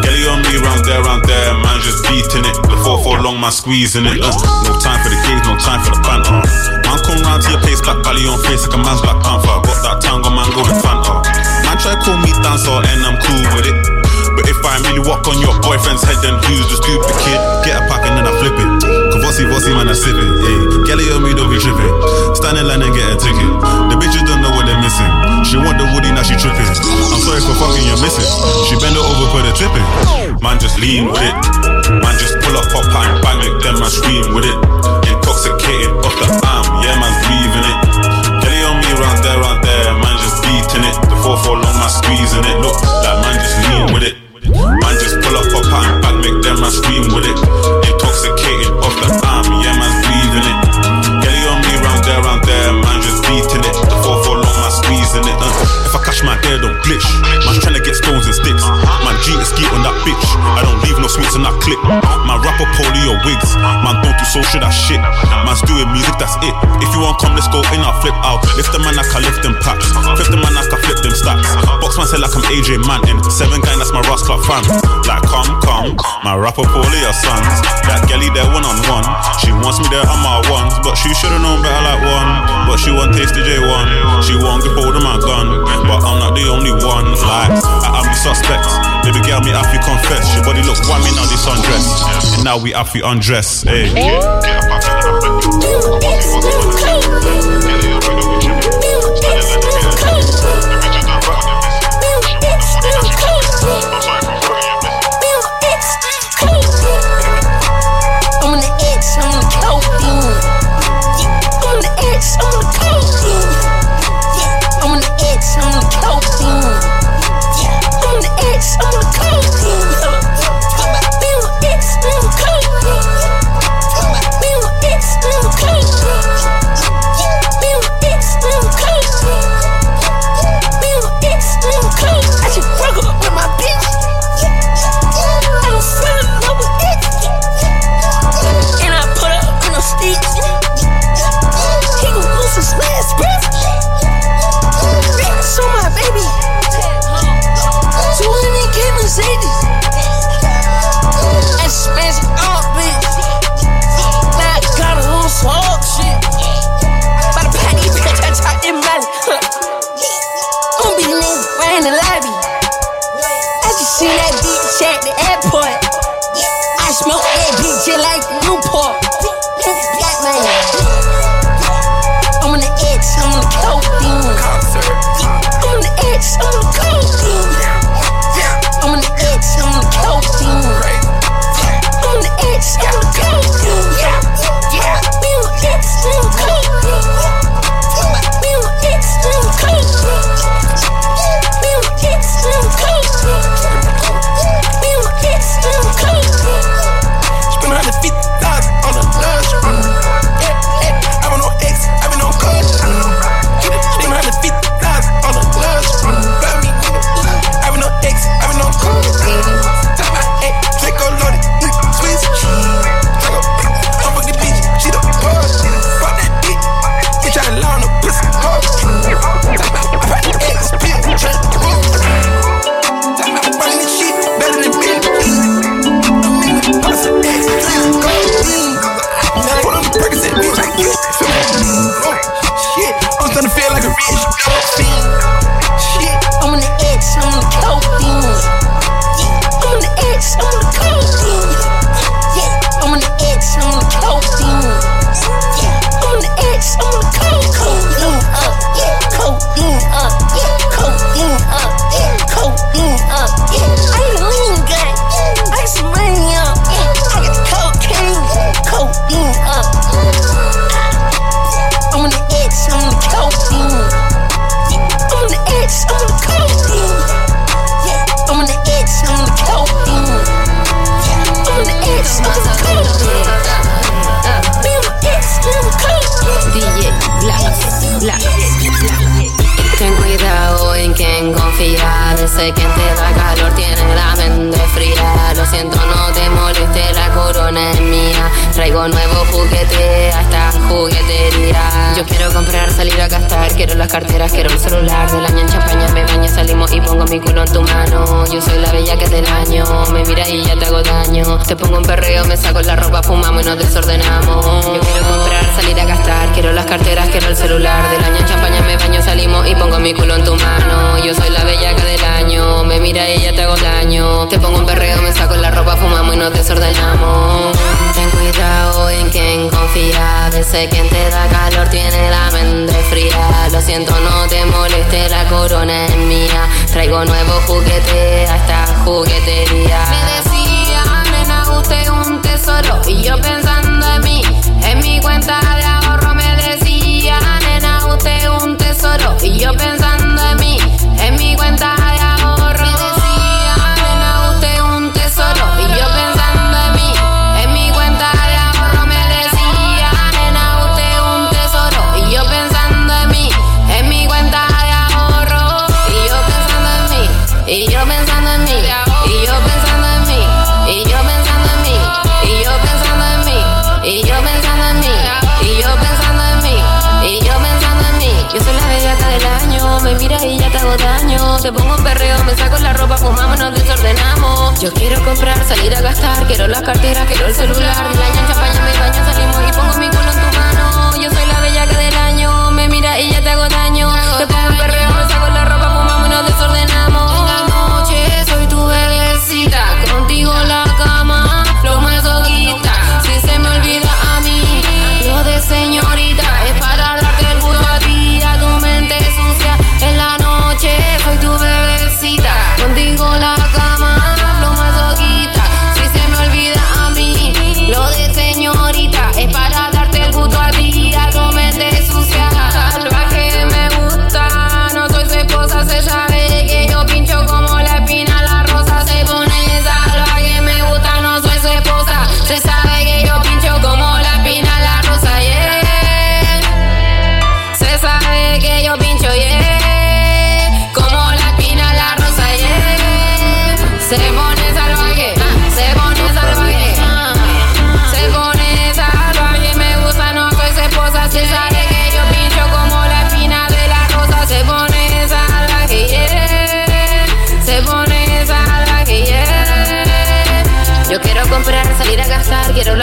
Kelly on me round there, round there, man just beating it. The 4-4 long, man squeezing it. Uh, no time for the games, no time for the banter. Man come round to your place, black belly on face like a man's black panther. Got that tango man going Fanta. Man try call me dancer and I'm cool with it. But if I really walk on your boyfriend's head, then who's the stupid kid? Get a pack and then I flip it. Cavossi, bossy man, I sip it. Hey, Kelly on me, don't be tripping. Stand in line and get a ticket. The bitches don't know what they're missing. She want the woody, now she tripping. I'm sorry for fucking your missus. She bend it over, a tip in. Man, just lean with it. Man, just pull up, pop out and bang, make them man scream with it. Intoxicated off the arm, yeah, man's breathing it. Kelly on me, round there, round there, man, just beating it. The 4-4 long, man squeezing it. Look, that man just lean with it. Make them man scream with it. Intoxicated off the arm, yeah, man's breathing it. Kelly on me, round there, round there, man, just beating it. The 4-4 long, man squeezing it. Uh, if I catch my hair, don't glitch. Man's trying to get stones and sticks. Man, G and ski on that bitch. I don't leave no sweets on that clip. Man, rapper polio wigs. Man, don't do social that shit. Man's doing music, that's it. If you want come, let's go in, I'll flip out. Lift the man I lift them packs. Flip the man I flip them stacks. Box man said like I'm AJ Manton. Seven gang, that's my Ross Club fam. Like, come, come. My rapper polio sons. That galley there one on one. She wants me there on my ones. But she should've known better like one. But she won't taste the J1. She won't grip hold of my gun. But I'm not the only one. Like, I- I'm the suspect. Baby girl, me have to confess. Your body look whammy now this undress. And now we have to undress. Eh. Hey. On Nuevo juguete hasta juguetería. Yo comprar, salir a gastar. Quiero las carteras, quiero el celular. Del año en champaña me baño, salimos y pongo mi culo en tu mano. Yo soy la bella que del año. Me mira y ya te hago daño. Te pongo un perreo, me saco la ropa, fumamos y nos desordenamos. Yo quiero comprar, salir a gastar. Quiero las carteras, quiero el celular. Del año en champaña me baño, salimos y pongo mi culo en tu mano. Yo soy la bella que del año. Me mira y ya te hago daño. Te pongo un perreo, me saco la ropa, fumamos y nos desordenamos. Ten cuidado en quien confía. Veces quien te da calor tiene la mente fría. Lo siento, no te moleste, la corona es mía. Traigo nuevo juguete hasta juguetería. Me decía, nena, usted un tesoro. Y yo pensando en mí, en mi cuenta de ahorro. Me decía, nena, usted un tesoro. Y yo pensando Te pongo un perreo, me saco la ropa, fumamos, nos desordenamos. Yo quiero comprar, salir a gastar, quiero las carteras, quiero el celular. Del año en champaña me baño, salimos y pongo mi culo en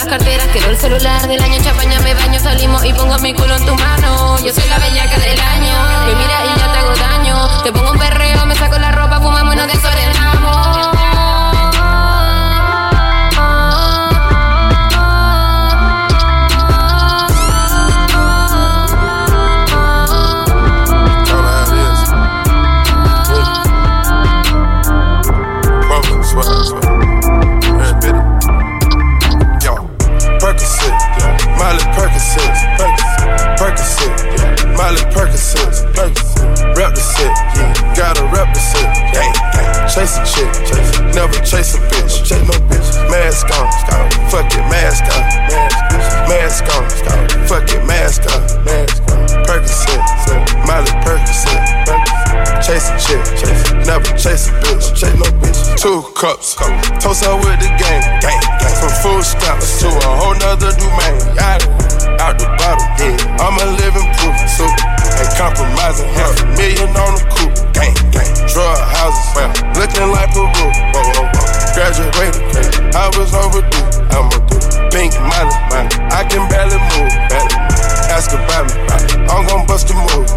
carteras, quiero el celular del año en champaña, me baño, salimos y pongo mi culo en tu mano. Yo soy la bellaca del año, me mira y ya te hago daño. Te pongo un perreo, Chase a chick, chase. never chase a bitch. Chase no bitch. Mask on, fuck it, mask on, mask on, fuck it, mask on, Percocet, Miley Percocet, Chase a chick, chase. never chase a bitch. Chase no bitch. Two cups, toast her with the gang. From food stamps to a whole nother domain. Out, out the bottle, yeah. I'm a living proof, super. Ain't compromising, half a million on the coupe, gang. Drug houses, well, looking like Peru. Whoa, whoa, whoa. Graduated, I was overdue. I'm a do pink money, money. I can barely move, barely move. Ask about me, I'm gon' bust a move.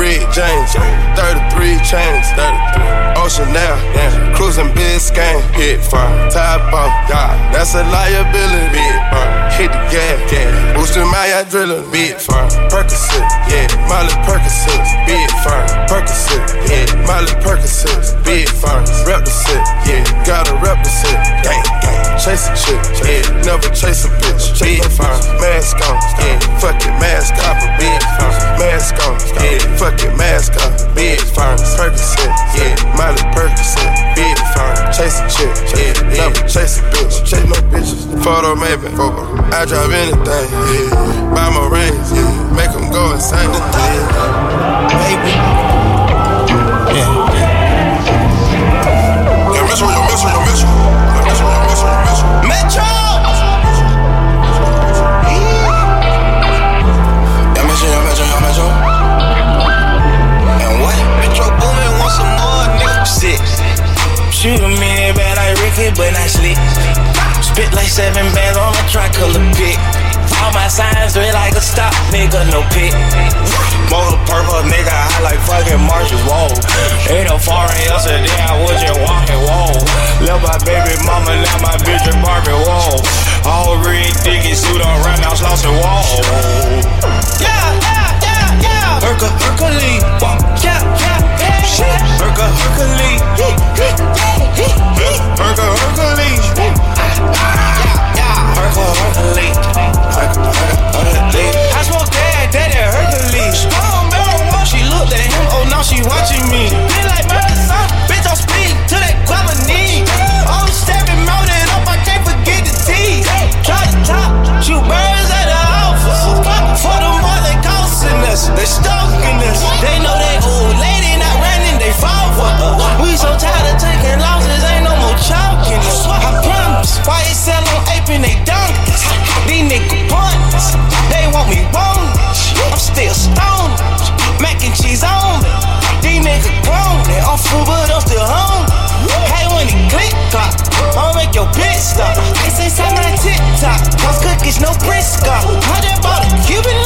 Red James, 33 chains, 33. Ocean now, yeah. Cruising Biscayne, hit fire. Top off, yeah. That's a liability, big fire. Hit the gas, gas. Boosting my adrenaline, big fire. Percocet, yeah. Molly Percocet, big fire. Percocet, yeah. Molly Percocet, big fire. Rep the set, yeah. Gotta rep the set, gang, gang. Chase a chick, yeah. Never chase a bitch, big fire. Mask on, yeah. Fuck it, mask off, big fire. Mask on, yeah. Fuck it, mask off, big fire. Percocet, yeah. Molly Percocet, big fire. Chase a chick, yeah. Never chase a bitch, chase no bitches. Photo maybe, I drive anything, yeah. Buy my rings, yeah. Make them go insane, yeah. Baby. Yeah, yeah. Yo, Metro, yo, Metro, yo, Ricky, but not slick. Spit like seven bands on a tricolor pick. All my signs red like a stop, nigga, no pick. Motor purple, nigga, I like fucking marshes, whoa. Ain't no foreign yesterday, I was just walking, whoa. Left my baby mama, now my bitch is Barbie, whoa. All red, diggy suit on, right now, lost it, whoa. Yeah, yeah, yeah. Herca, Hercules. Yeah, yeah, yeah. Herca, Hercules. Herca, Hercules. Herca, Hercules. Herca, Hercules. I smoke that, that, that Hercules. She looked at him, oh, now she watching me. Be like, murder, son. Bitch, I'm speed they stalking us. They know they old lady not running, they fall for. We so tired of taking losses, ain't no more chalking. I promise, why they sell on aping they donkeys? These nigga punts, they want me wrong. I'm still stoned, mac and cheese on me. These niggas grown, they off food, but I'm still home. Hey, when it click clock, I'll make your bitch stop. Say sign my TikTok, cause cookies no Briscoe. I just bought a Cuban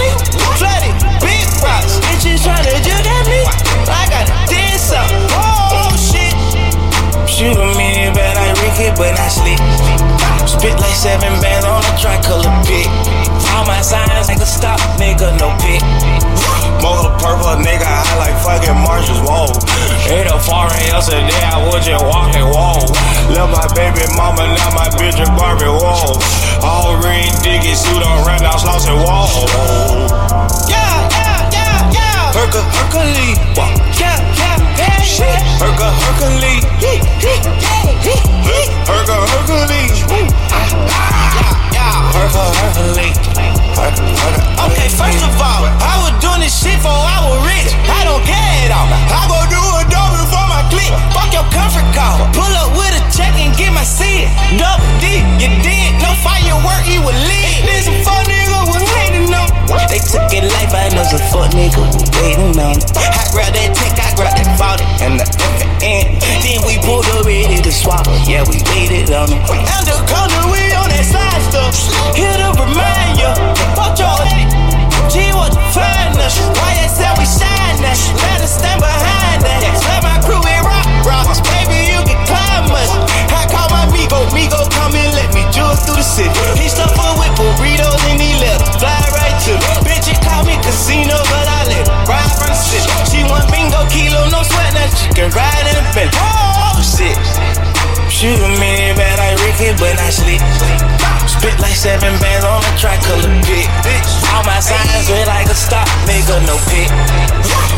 but I slick. Spit like seven bands on a tricolor pick. All my signs ain't a stop, nigga, no pick. Motor purple, nigga, I like fucking marshes, whoa. Ain't a foreign yesterday, I was just walking, whoa. Left my baby mama, now my bitch is Barbie, whoa. All red, diggy, suit on, right now, lost it, whoa. Yeah, yeah, yeah, yeah. Hercules. Yeah, yeah, yeah, shit. Herca, Hercules. Herca, Hercules. Herca, Hercules. Okay, first of all, I was doing this shit for I was rich. I don't care at all. I go do a double for my clique. Fuck your comfort call. Pull up with a check and get my seat. Double D, you did no firework, you were lit. Know fuck nigga was waiting on. I grab that tech, I grab that 40 and the FN. Then we pulled up ready to swap. Yeah, we waited on them. Undercover, we on that side stuff. Here to remind ya. Fuck your. G was to find us. YSL, we shine that. Better stand behind that. Let my crew in rock rocks. Baby, you can climb us. I call my Migo. Migo come and let me jewel through the city. Can ride in the bed. Oh, shit. Shoot a million Ricky, but not slick. Spit like seven bands on a tricolor pick. All my signs red like a stop, nigga, no pick.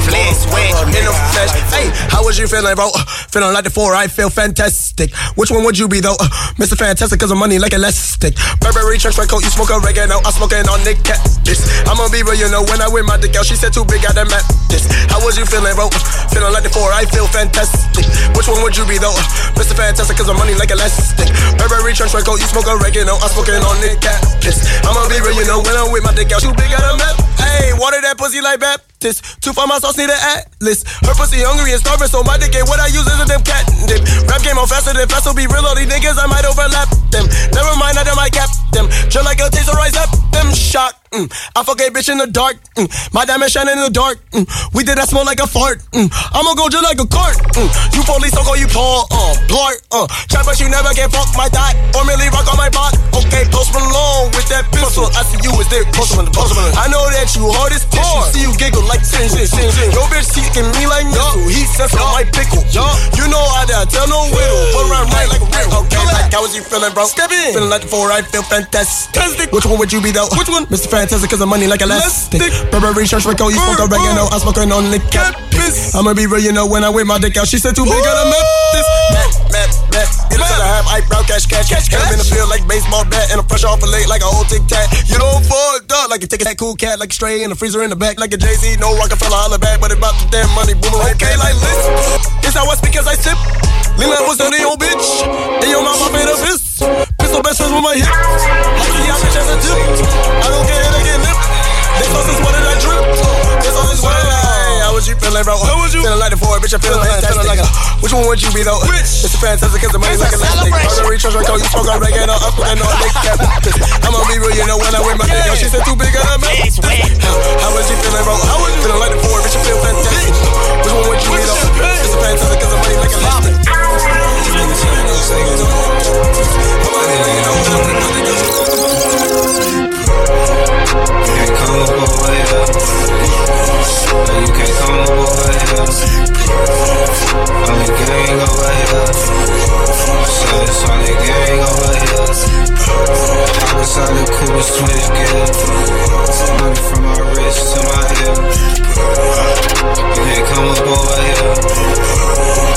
Flex wet in the flesh. Hey, how was you feeling, bro? Feeling like the four, I feel fantastic. Which one would you be, though? Mr. Fantastic, cause of money like a elastic. Burberry trench coat, you smoke oregano. I'm smoking on Nick Cactus. I'm a beaver, you know, when I win my dick out, she said too big, I done met this. How was you feeling, bro? Feeling like the four, I feel fantastic. Which one would you be, though? Mr. Fantastic, cause of money like a elastic. Burberry trench coat, you smoke oregano. I'm smoking on Nick Cactus. I'ma be real, you know, when I wear my dick out, too big, I done met. Hey, water that pussy like Baptist. Two for my sauce, need an atlas. Her pussy hungry and starving, so my dick ain't what I use is a damn cat dip. Rap game on faster than fast, so be real, all these niggas, I might overlap them. Never mind, I done might cap them. Just like a taser, rise up them. Shock. Mm. I fuck a bitch in the dark. Mm. My diamond shining in the dark. Mm. We did that smell like a fart. Mm. I'ma go just like a cart. Mm. You police, so call you Paul. Uh, Blart. Uh. Try, but you never can fuck my dot. Or merely rock on my bot. Okay, post along with that pistol. I see you is there. Post on the post I know that you hard as hard. See you giggle like sin, sin, sin, sin. Yo, bitch seeking me like missile. He sense on my pickle. Yo, you know I done tell no whittle. Put around right like a riddle. Okay, like how was you feeling, bro? Step in. Feeling like the four, I feel fantastic. Which one would you be though? Which one? Mr. Cause of money like elastic. Burberry shirt, Rico, you smoke oregano. I'm smoking on the campus. I'ma be real, you know, when I wear my dick out, she said too big, gotta map this. Map, map, map. Get it to the half, eyebrow, cash, cash, cash. In the field like baseball bat, and I'm fresh off a late like a old tic tac. You don't fuck up like you take a that cool cat, like a stray in the freezer in the back, like a Jay Z. No Rockefeller, holla back, but it about the damn money, boomerang. Okay, like listen, this how I speak as I sip. Lila was on the old bitch, and your mama made a fist. Pistol best friends with my hip. Like the bitch as a tip. I don't care if they get lip. This sauce is what did I drip? This sauce is what did I. How was you feeling? feeling broke. Feeling like the Ford, bitch, I feel fantastic. Like a, which one would you be though? It's a fantastic cause the money like elastic. Burberry, Trust Rico, you smoke on reggae, no up with no lick cap. I'ma be real, you know when I wear my. Yo, she said too big, I'm How was you feeling, bro? How was you feeling like the Ford, bitch, I feel fantastic. Which one would you be though? It's a fantastic cause the money like elastic. Come up over here.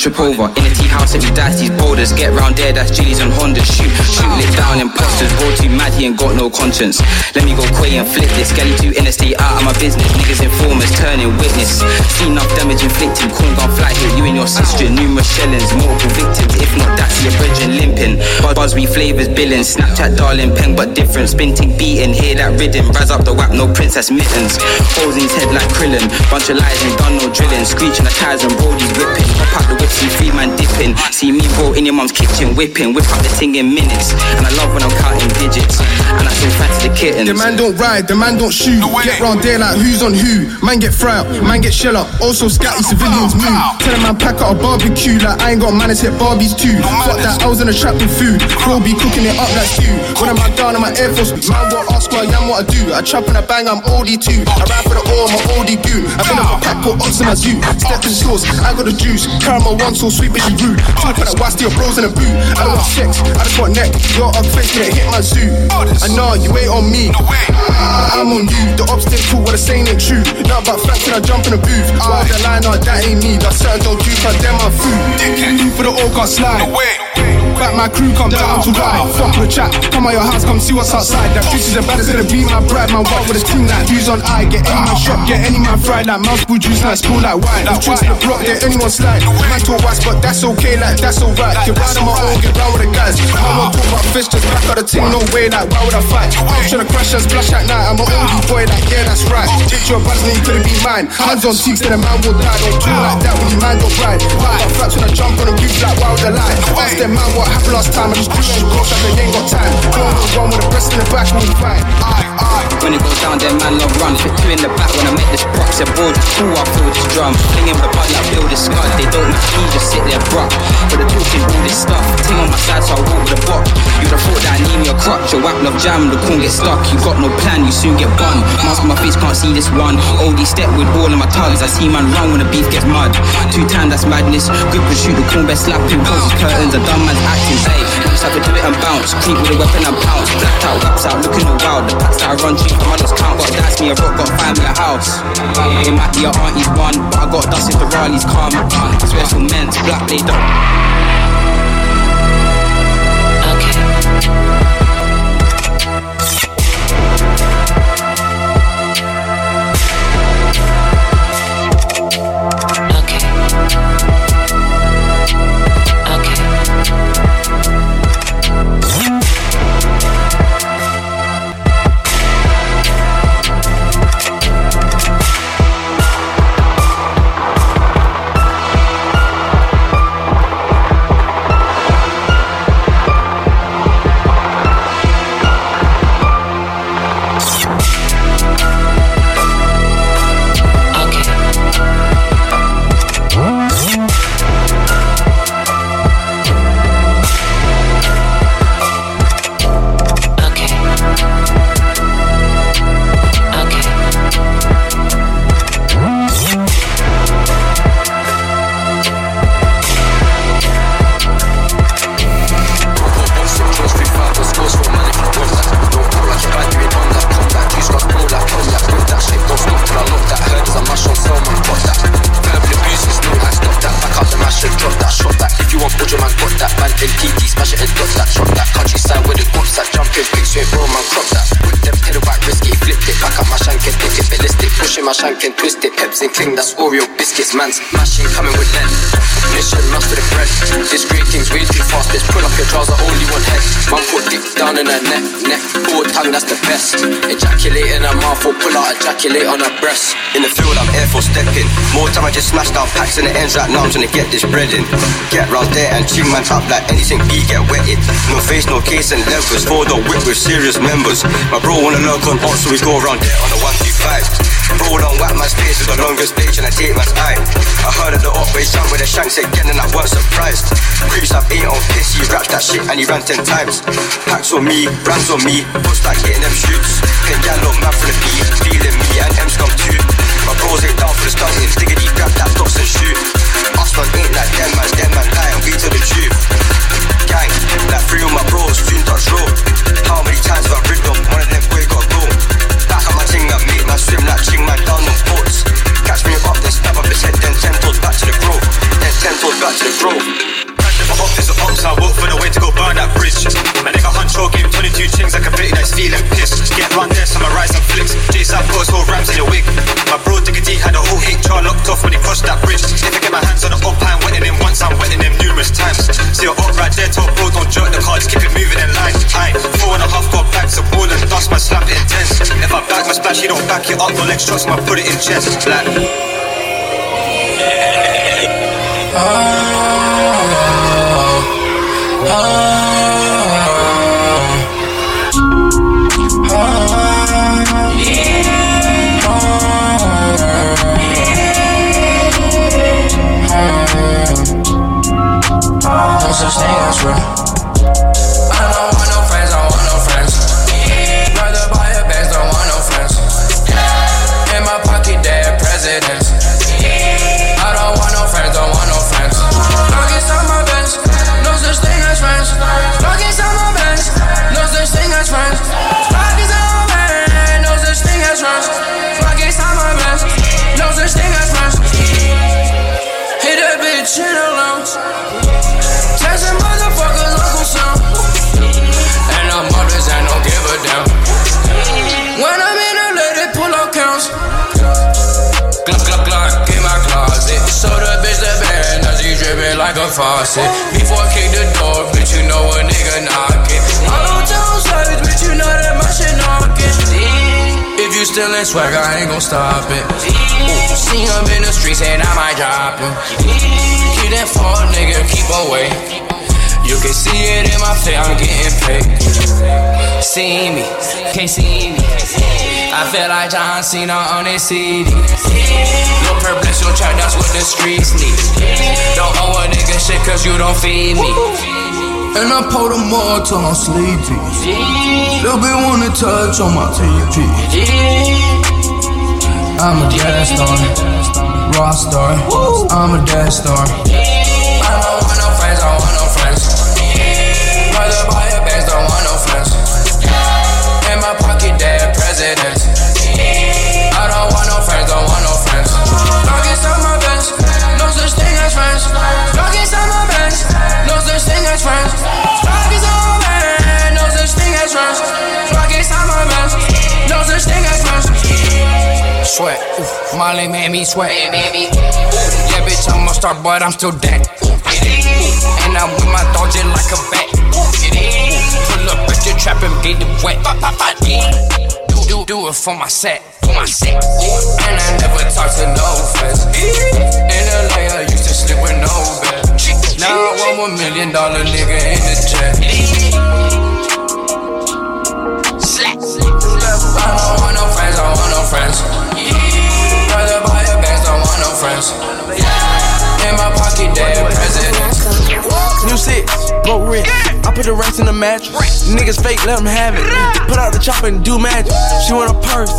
trip over. In a tea house, if you dice these boulders. Get round there, that's Gillies and Hondas. Shoot, shoot, lit down imposters. Roll too mad, he ain't got no conscience. Let me go quay and flip this. Skelly too interstate out of my business. Niggas informers turning witness. See enough damage inflicted. Corn gun flight hit you and your sister. Numerous shellings, multiple limping. Buzz, we flavors billing. Snapchat darling, pen but different. Spin tick beating, hear that rhythm. Rise up the whap, no princess mittens. Holes in his head like Krillin. Bunch of lies and done no drilling. Screeching the tires and brodies whipping. Pop out the whip, see three man dipping. See me bro in your mum's kitchen whipping. Whip up the thing in minutes. And I love when I'm counting digits. And I still fancy the kittens. The man don't ride, the man don't shoot. Get round there like who's on who. Man get fry up, man get shell up. Also scatty civilians move. Tell a man pack out a barbecue like I ain't got manners hit Barbies too. Fuck that, I was in a trap with food. Bro be cooking it up like stew. When I'm out down on my Air Force, man will ask why I am what I do. I trap and I bang, I'm oldie too. I ride for the oil, I'm an oldie goon. I've been up a pack, put ops in my zoo. Step in sauce, I got the juice. Caramel one, so sweet, bitch, you rude. Talk about that, why steal bros in a boot? I don't want sex, I just want neck. Your up face, gonna hit my zoo. I know you ain't on me. I'm on you. The talk what they're saying ain't true. Not about facts when I jump in the booth. Why the line, that ain't me. That certain don't do, cause them my food. For the all can't slide. Back my crew, come down to ride. Fuck the chat. Come out your house, come see what's outside. That bitch is the baddest gonna be my bride. Man, walk with a team like views on eye. Get any man shot, get any man fried. Like mouthful juice, like spoon like wine. Drinks in the block, get anyone slide. Man talk wise, but that's okay, like that's alright. Get round on my own, get round with the guys. I won't talk about fish, just back out the team, no way, like why would I fight? I'm trying to crash and splash at night. I'm an oldie boy, like yeah, that's right. Bitch, your then you couldn't be mine. Hands on cheeks, then a man will die. Don't do like that when you man don't ride. Like my facts when I jump on the roof, like why would I lie? Ask them man what happened last time. I just and go, like they ain't got time. Go on the run with the breast in the back, we'll fight. When it goes down, then man love run. Fit two in the back when I make this prop. Said just cool, I feel this drum. Flinging the bud like Bill this scud. They don't make me just sit there bruh. But they're talking all this stuff. Ting on my side, so I walk with a bop. You'd have thought that I need me a crutch. Your whack love jam, the corn get stuck. You got no plan, you soon get bun. Mask on my face, can't see this one. Oldie step with ball in my tugs. I see man run when the beef gets mud. Two time, that's madness. Grip and shoot the corn best. Close his curtains, a dumb man's acting. Hey, just have to do it and bounce. Creep with a weapon and pounce. Blacked out, raps out, looking all wild. The packs that I run cheap, my just count. Got that's me, a rock, got find me a house. It might be your auntie's one, but I got dust if the rallies come. Special men's black, they don't. my shank and twist it. And cling, that's Oreo biscuits. Man's mashing, coming with lead. Mission, rush for the bread. This thing's way too fast. Bitch, pull up your trouser, only one head. Man, put dick down in her neck, neck. Forward tongue, that's the best. Ejaculate in her mouth or pull out, ejaculate on her breast. In the field, I'm air for stepping. More time, I just smashed out packs in the ends right now. I'm trying to get this bread in. Get round there and ching man up like anything B, get wetted. No face, no case, and levers. For the whip with serious members. My bro wanna lurk on odds, so we go around there on a 135. Bro don't whack my space with the longest stage and I take man's eye. I heard of the operation with the shanks again and I weren't surprised. Creeps up eight on piss, he raps that shit and he ran ten times. Packs on me, brands on me, bust like hitting them shoots. Can gal look mad for the beat, feeling me and M's come too. My bros ain't down for the stunting, diggity grab that dots and shoot. Us man ain't like them man's them man lie and we to the truth. Gang, like three of my bros, soon touch road. How many times have I of them I swim like ching man down on boats. Catch me up, then stab up his head, then ten toes back to the grove. Then ten toes back to the grove. My office of ops, I walk for the way to go burn that bridge. My nigga Huncho gave 22 chings like a pretty nice feeling pissed. Get round there, summarize and flicks. Jason put us all rams in your wig. My bro Diggity had a whole HR locked off when he crossed that bridge. If I get my hands on the up, I'm wetting him once, I'm wetting him numerous times. See your up right there, top bro, don't jerk the car, just keep it moving in line. Aye, four and a half got bags of ball and dust, man, slap it intense. If I back my splash, you don't back it up, no leg shots, man, put it in chest. Ah. There's such thing. Faucet. Before I kick the door, bitch, you know a nigga knocking. I don't tell sides, bitch, you know that my shit knocking. If you still in swag, I ain't gon' stop it. Ooh, see him in the streets and I might drop him. Keep that fall, nigga, keep away. You can see it in my face, I'm getting paid. See me, can't see me. I feel like John Cena on his CD. No purpose, your track, that's what the streets need. Don't owe a nigga shit cause you don't feed me. And I pour the more till I'm sleepy. Little bit wanna touch on my TP. I'm a dad star, rock star. I'm a dad star. Sweat, ooh, Molly made me sweat. Yeah, bitch, I'm a star, but I'm still dead. And I'm with my dog just like a bat. Pull up at your trap and get it wet. Do, do, do it for my set. For my set. And I never talk to no friends. In LA, I used to sleep with no bed. Now I want one million dollar nigga in the jet. Rent. I put the racks in the mattress. Niggas fake, let them have it. Put out the chopper and do magic. She want a purse.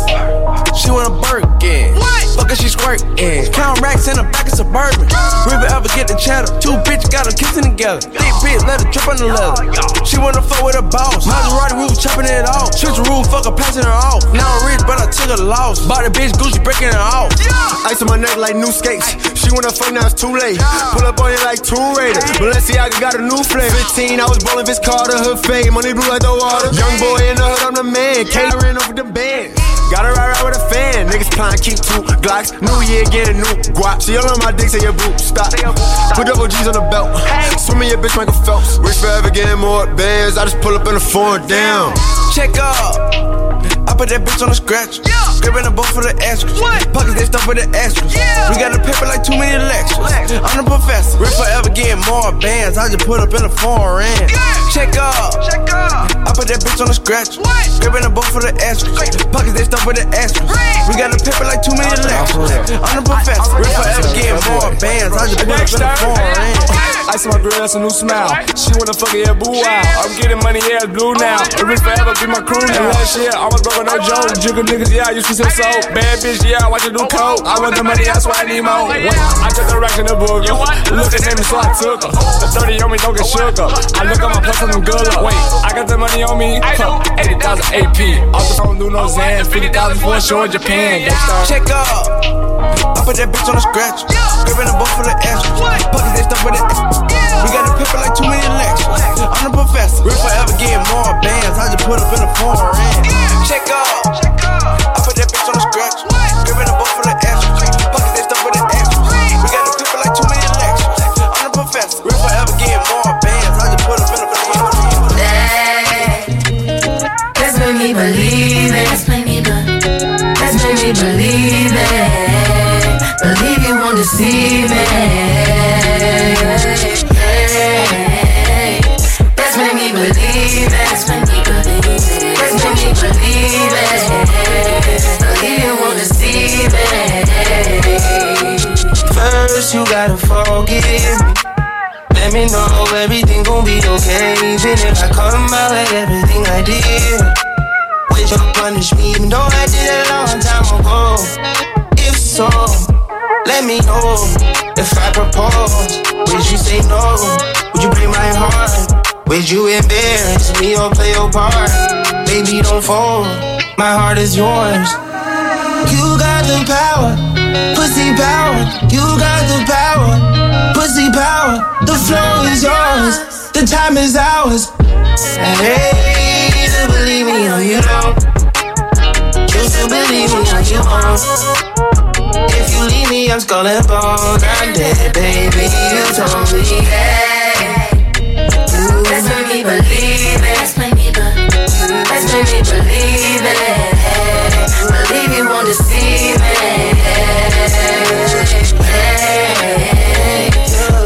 She want a Birkin. Fuck she squirtin'. Count racks in the back of suburban. River ever get the cheddar. Two bitches got her kissing together. Thick bitch, let her trip on the leather. She wanna fuck with a boss. Maserati, we was chopping it off. Switch the room, fuck her, passing her off. Now I'm rich, but I took a loss. Bought a bitch, Gucci breaking it off. Ice on my neck like new skates. She wanna fuck, now it's too late. Pull up on you like Tomb Raider. Balenciaga got a new flame. 15, I was ballin' Vince Carter, her fame. Money blue like the water. Young boy in the hood, I'm the man. Catering over the band. Gotta ride right with a fan. Niggas plan keep two Glocks. New year, get a new guap. She all on my dick, say your boo, stop. Put double G's on the belt. Swimming your bitch, Michael Phelps. Rich forever, getting more bands. I just pull up in the foreign down. Check up. I put that bitch on the scratch. Gripping the boat for the extras. Pockets they stuff with the extras. We got a paper like too many lectures. I'm the professor. Rich forever getting more bands. I just put up in the foreign. Check up. Check up. I put that bitch on the scratch. Gripping the boat for the extras. Pockets they stuff with the extras. We got a paper like too many lectures. I'm the professor. Rich forever getting more bands. I just put up in the foreign. Ice on my grill, that's a new smile. She wanna fuck it, yeah, boo wow. I'm getting money, yeah, it's blue now. And Rich forever be my crew now. Last year, I was broke, no joke. Jiggle niggas, yeah, I used to sell soap. Bad bitch, yeah, I watch you do coke. I want the money, that's why I need more. Wait, I took the rack in the book. Look at me, so I took her. The 30 on me, don't get shook up. I look at my plus, I'm good up. Wait, I got the money on me. Huh, 80,000 AP. Off the phone, do no Zans. 50,000 for a show in Japan. Check up. I put that bitch on the scratch. Gripping the boat for the extras. Pockets they stuff with the We got a paper like too many lectures. I'm the professor. Rich forever getting more bands. I just put up in the foreign. Check up. I put that bitch on the scratch. Gripping the boat for the extras. Pockets they stuff with the extras. We got a paper like too many lectures. I'm the professor. Rich forever getting more me believe it. Believe you won't deceive me. Make me believe it. Let's me believe it. Let's me believe it. Believe you won't deceive me. First, you gotta forgive me. Let let me know everything gon' be okay. Even if I come out like everything I did. You punish me, even though I did it a long time ago. If so, let me know. If I propose, would you say no? Would you break my heart? Would you embarrass me or play your part? Baby, don't fold. My heart is yours. You got the power, pussy power. You got the power, pussy power. The flow is yours, the time is ours. Hey, you believe me or you don't. Choose to believe me or you won't. If you leave me, I'm skull and bone. I'm dead, baby. You told me that. You Let's make me believe it. Let's make me believe Let's make me believe it. Believe you won't deceive me.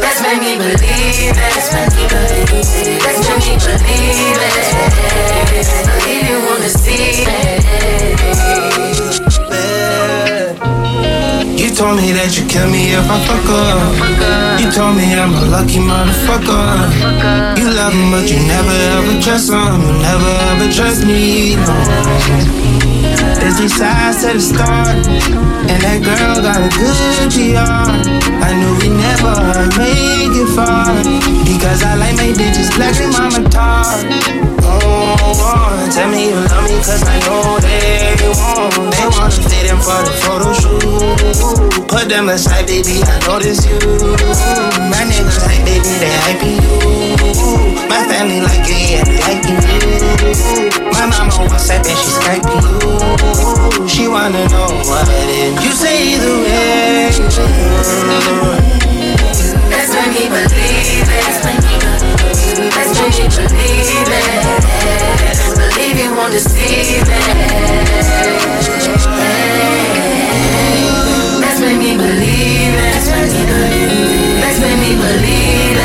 Let's make me believe it. Let's make me believe it. Let's make me believe it. Believe you won't deceive You told me that you kill me if I fuck up. You told me I'm a lucky motherfucker. You love him, but you never ever trust him. You never ever trust me. No. There's three sides to the story, and that girl got a good GR. I knew we never make it far because I like my bitches black and mama tar. Oh, oh, tell me you love me cause I know they won't. They wanna fit in for the photo shoot. Put them aside, baby, I notice you. My niggas like, baby, they hyping you. My family like it, yeah, they liking you. My mama WhatsApp and she Skyping you. She wanna know what it is. You say either way. Let's make me believe it. Let's make me believe it. Believe it. Believe you won't deceive me. Let's make me believe it. Let's make me believe it. Let's make me believe it.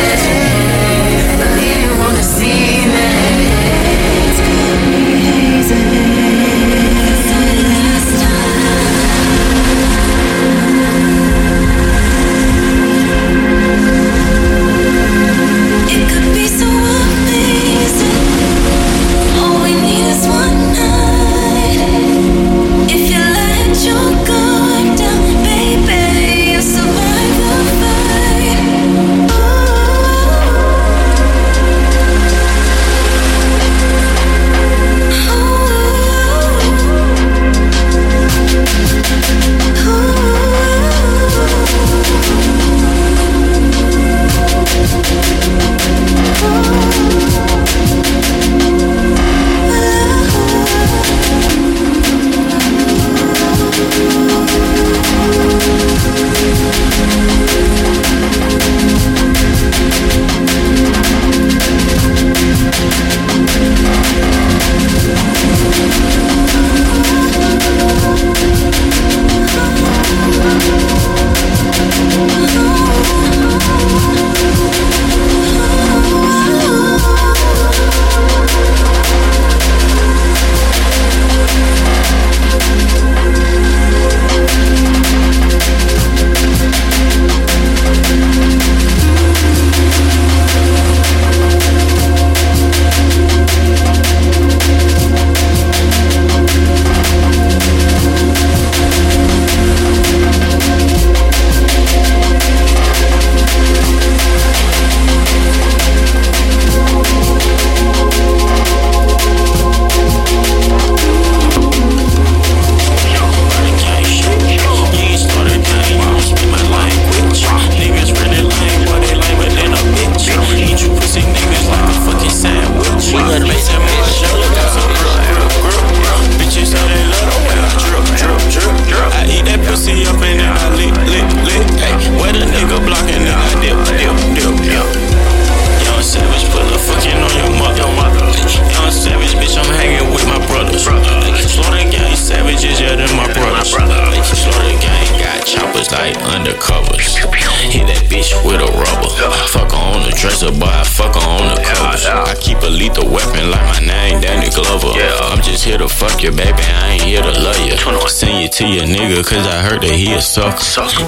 Like undercovers. Hit that bitch with a rubber. Fuck her on the dresser, but I fuck her on the covers. I keep a lethal weapon like my name, Danny Glover. I'm just here to fuck you, baby. I ain't here to love you. Send you to your nigga, cause I heard that he a sucker.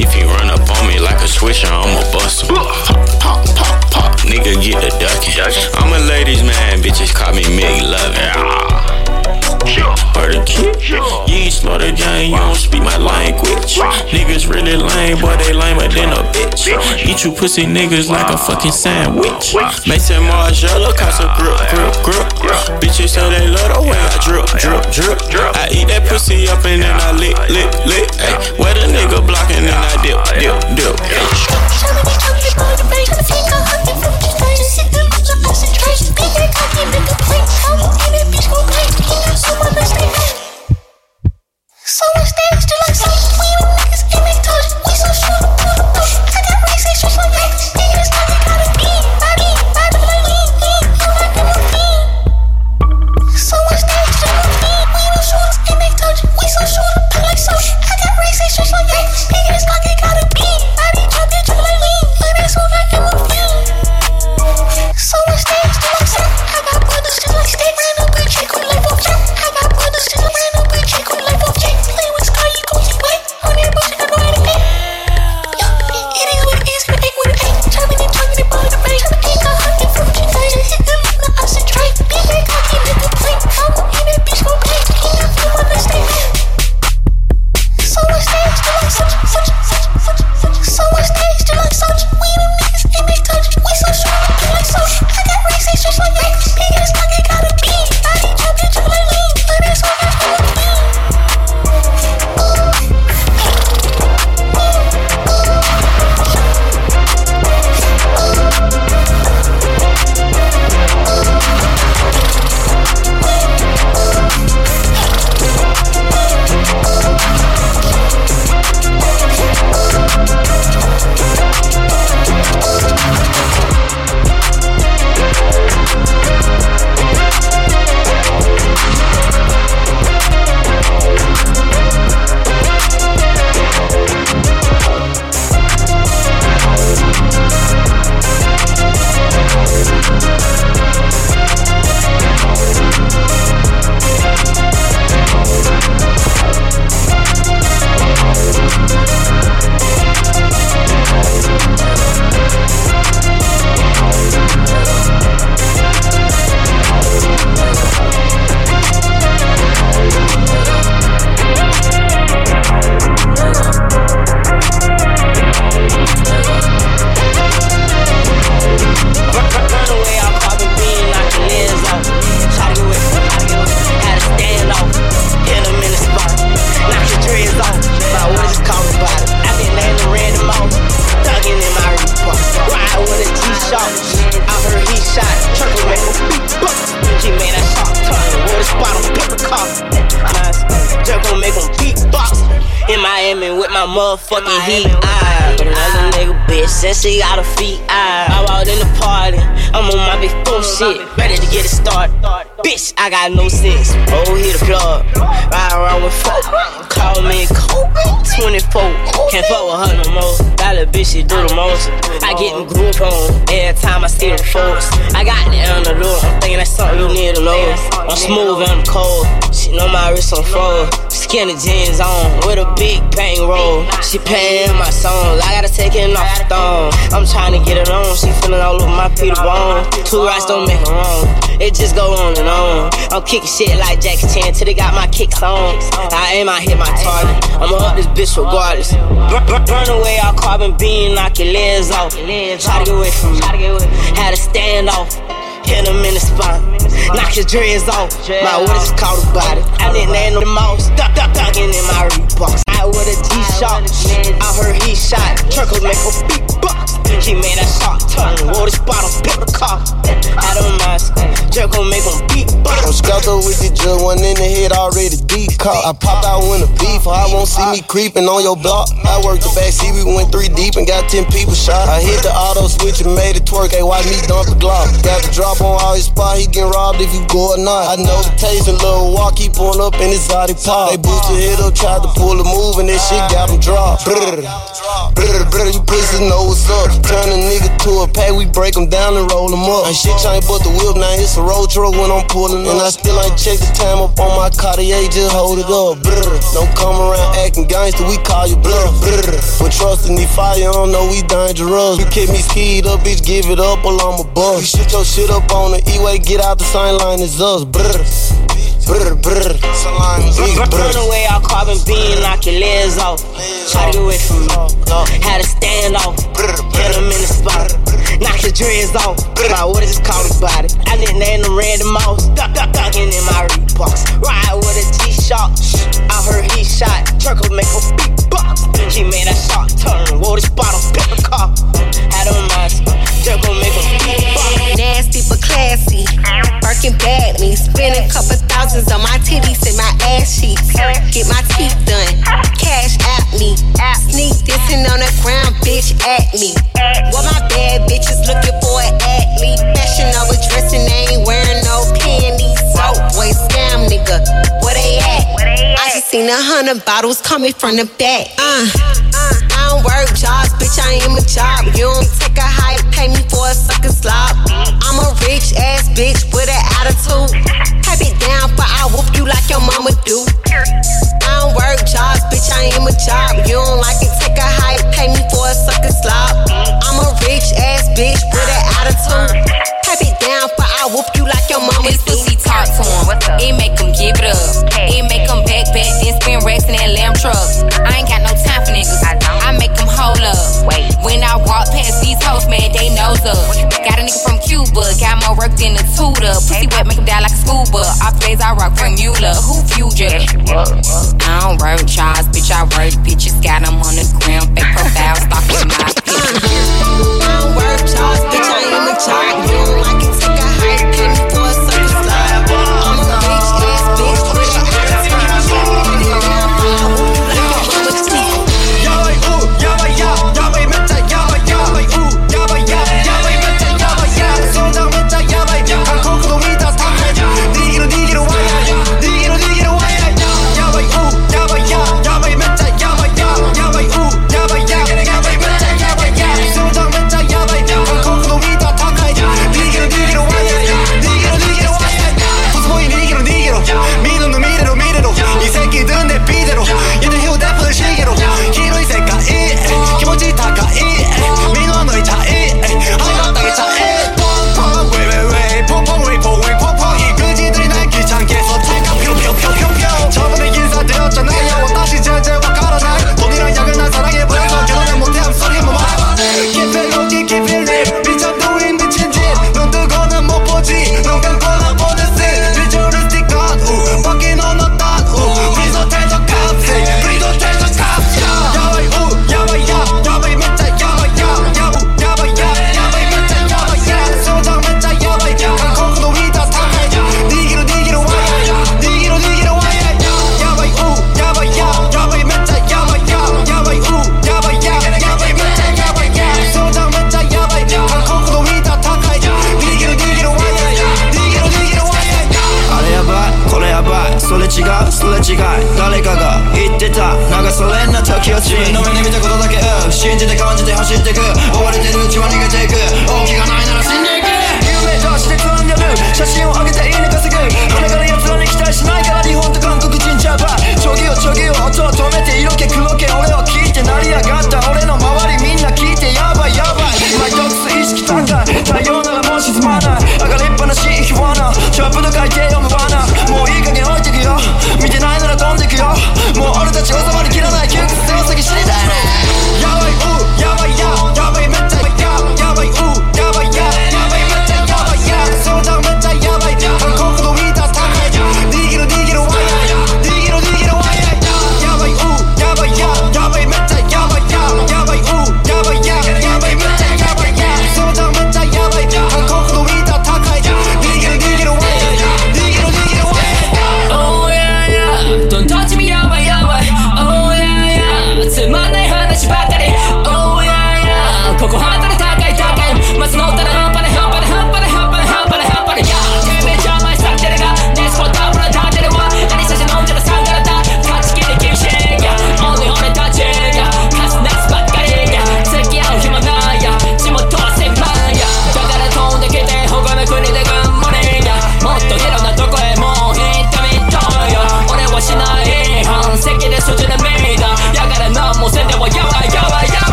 If he run up on me like a swisher, I'ma bust him. Pop, pop, pop, pop. Nigga get the ducking. I'm a ladies man, bitches call me McLovin. Or the kid, you ain't slow the gang, you don't speak my language. Niggas really lame, boy, they lamer than a bitch. Eat you pussy niggas like a fucking sandwich. Maison Margiela, cause a grip, grip, grip. Bitches say they love the way I drip, drip, drip. Drip. I eat that pussy up and then I lick, lick, lick. Ay, where the nigga blocking and I dip, dip, dip. So just like that. Niggas got me gotta be. The shoot, and they touch, we so short, like so. I be, I be like motherfucking heat. I ah, another nigga bitch since she got her feet. I, I walked in the party. I'm on my big four shit. Ready to get it started. Bitch, I got no sense. Oh, hit the plug. Ride around with folk. Call me Coke. 24. Can't fuck with her no more. That little bitch, she do the most. I get in group on every time I see the folks. I got the underlook. I'm thinking that's something you need to know. I'm smooth and I'm cold. She know my wrist on froze. Skinny jeans on with a big bang roll. She paying my songs. I gotta take it off the thong. I'm trying to get it on. She feeling all over my Peter Bone. Two rights don't make her wrong. It just go on and on. I'm kicking shit like Jackie Chan till they got my kicks on. I aim, I hit my target. I'ma up this bitch regardless. Burn, run, run away, I'll carbon beam, knock your legs off. Try to get away from me. Had to stand off. Hit him in the spot. Knock your dreads off. My what is called about it. I didn't land the most. Duck, duck, ducking in my Reeboks. I with a G-Shock. I heard he shot. Turkle make a beatbox. He made that shot turn. Wore this bottle, pepper car. Had him mask. Jerk gon' make him beatbox. I'm scuffed with the jug, one in the head already deep caught. I popped out when the beef, or I won't see me creeping on your block. I worked the back seat, we went three deep and got 10 people shot. I hit the auto switch and made it twerk, hey, watch me dump the Glock. Got the drop on all his spot, he get robbed if you go or not. I know the taste and little walk, keep pulling up in Zodi pop. They boosted hit up, tried to pull a move and that shit got him dropped. Brrr, brrr, brrr, you pussies know what's up. Turn a nigga to a pay, we break him down and roll him up. And shit change but the whip, now it's a road truck when I'm pulling up. And I still ain't checked the time up on my Cartier, just hold it up. Brr. Don't come around acting gangster, we call you blur. Brr. But trusting the fire, you don't know we dangerous. You keep me skied up, bitch, give it up or I'm a bust. You shoot your shit up on the E-way, get out the same line as us. Brr. Brr, brr. Burn away all carbon beam, knock your legs off. Try to get away from me. Had to stand off. Hit him in the spot. Knock your dreads off. Like, what is this called about it? I didn't name them random mouse. Duck, duck, ducking in my Reeboks. Ride with a G-Shock. I heard he shot. Turkle make a big box. He made that shot turn. Whoa, this bottle, paper car. Had him mask. Turkle make a big box. But classy. Birkin bad me. Spend a couple thousands on my titties and my ass cheeks. Get my teeth done. Cash at me. Sneak dissing on the ground, bitch at me. What my bad bitches looking for an athlete. Fashion over dressing, they ain't wearing no panties. Boy, scam nigga. Where they at? I just seen a hundred bottles coming from the back. Uh, I don't work jobs, bitch, I am a job. You don't take a hike, pay me for a sucker slop. I'm a rich ass bitch with an attitude. Type it down, but I whoop you like your mama do. I don't work jobs, bitch, I am a job. You don't like it, take a hike, pay me for a sucker slop. I'm a rich ass bitch with an attitude. Down, but I whoop you like your mama This pussy talk to him. It make him give it up. It make him back back, then spin racks in that lamb truck. I ain't got no time for niggas. I make them hold up. When I walk past these hoes, man, they nose up. Got a nigga from Cuba, got more work than a tutor. Pussy wet, make him die like a scuba. Off days I rock Franck Muller. Who viewed ya? I don't work jobs, bitch, I work bitches. Got them on the gram, fake profile, stalking my pictures. I don't work jobs, bitch, I am a job.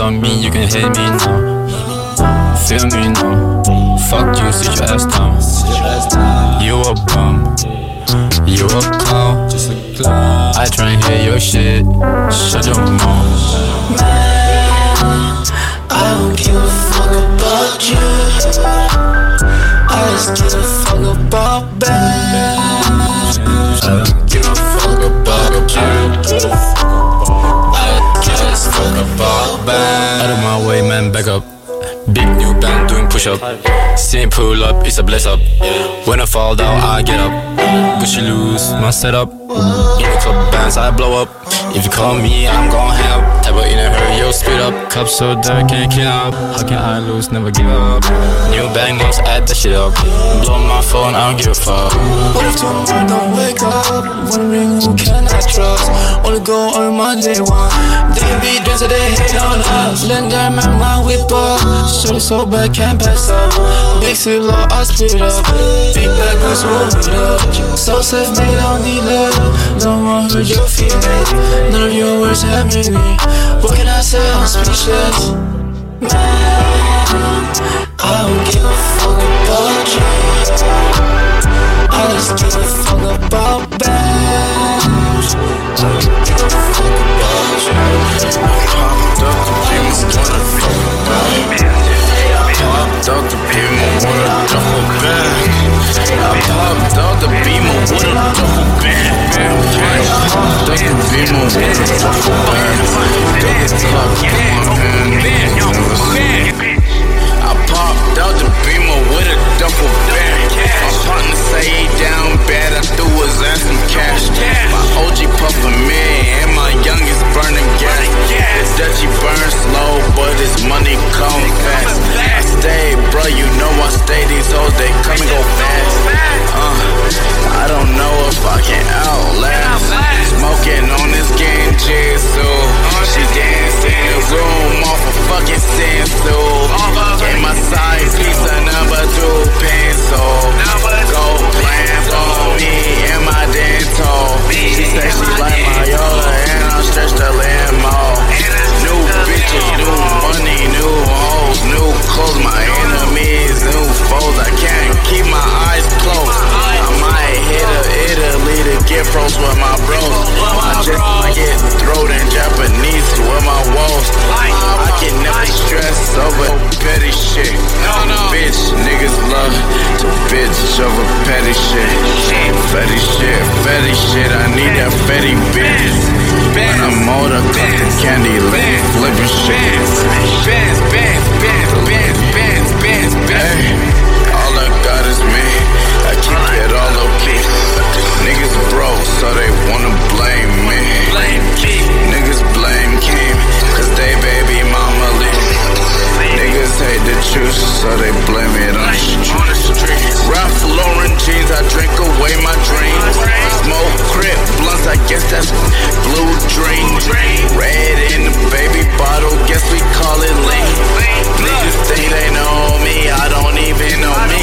on me, you can hate me now. Feel me now. Fuck you, sit your ass down. You a bum. You a clown. I try and hear your shit. Shut your mouth. Man, I don't give a fuck about you. I just give a fuck about bad. leg. Big new band doing push up. Seeing pull up, it's a bless up. When I fall down, I get up. Gucci lose my setup. In the club bands, I blow up. If you call me, I'm gon' help. Type of in a hurry. Bottle speed up, cup so dark, can't keep up. How can I lose? Never give up. New bang notes, add that shit up. Blow my phone, I don't give a fuck. What if tomorrow don't wake up? Wondering who can I trust? Only go on Monday one. They be dressed, they hate on us. Let them my mind whip up. Shorty so bad, can't pass up. Big too low, I split up. Big bag, let's roll it up. So safe, they don't need love. Don't want hurt your feelings. None of your words have meaning. What can I say? Speechless. Man, I don't give a fuck about you. I just give a fuck about bands. I don't give a fuck about you. Popped up to up to be bag. I popped out with a the beamer with a duffel bag. Double cup in hand. I popped out the beamer with a duffel bag. My partner say he down bad. I threw his ass some cash. My OG puffin' youngest burning gas. The Dutchie burn slow, but his money come fast. I stay, bro, you know I stay. These hoes they come and go fast. Uh, I don't know if I can outlast. Smoking on this game, so she dancing, room off a fucking sensu. In my side piece of number two pencil. Go plans on me and my dental. She say she like my yoga and I stretch New bitches, new money, new hoes, new clothes. My enemies, new foes. I can't keep my eyes closed. Might hit a Italy to get pros with my bros. I just might get thrown in Japanese with my woes. I can never stress over petty shit. Bitch, niggas love to bitch over petty shit. Petty shit, petty shit. I need that petty bitch. When I'm older, cutting candy, lit, flipping shit. Bands, bands, bands, bands, bands, bands, bands. All I got is me. Keep it. Niggas broke, so they wanna blame me. Niggas blame Kim, cause they leave. Truth, so they blame it on the street. Ralph Lauren jeans, I drink away my dreams. Smoke crip blunts, I guess that's blue dream. Red in the baby bottle, guess we call it lean. Niggas think they know me, I don't even know me.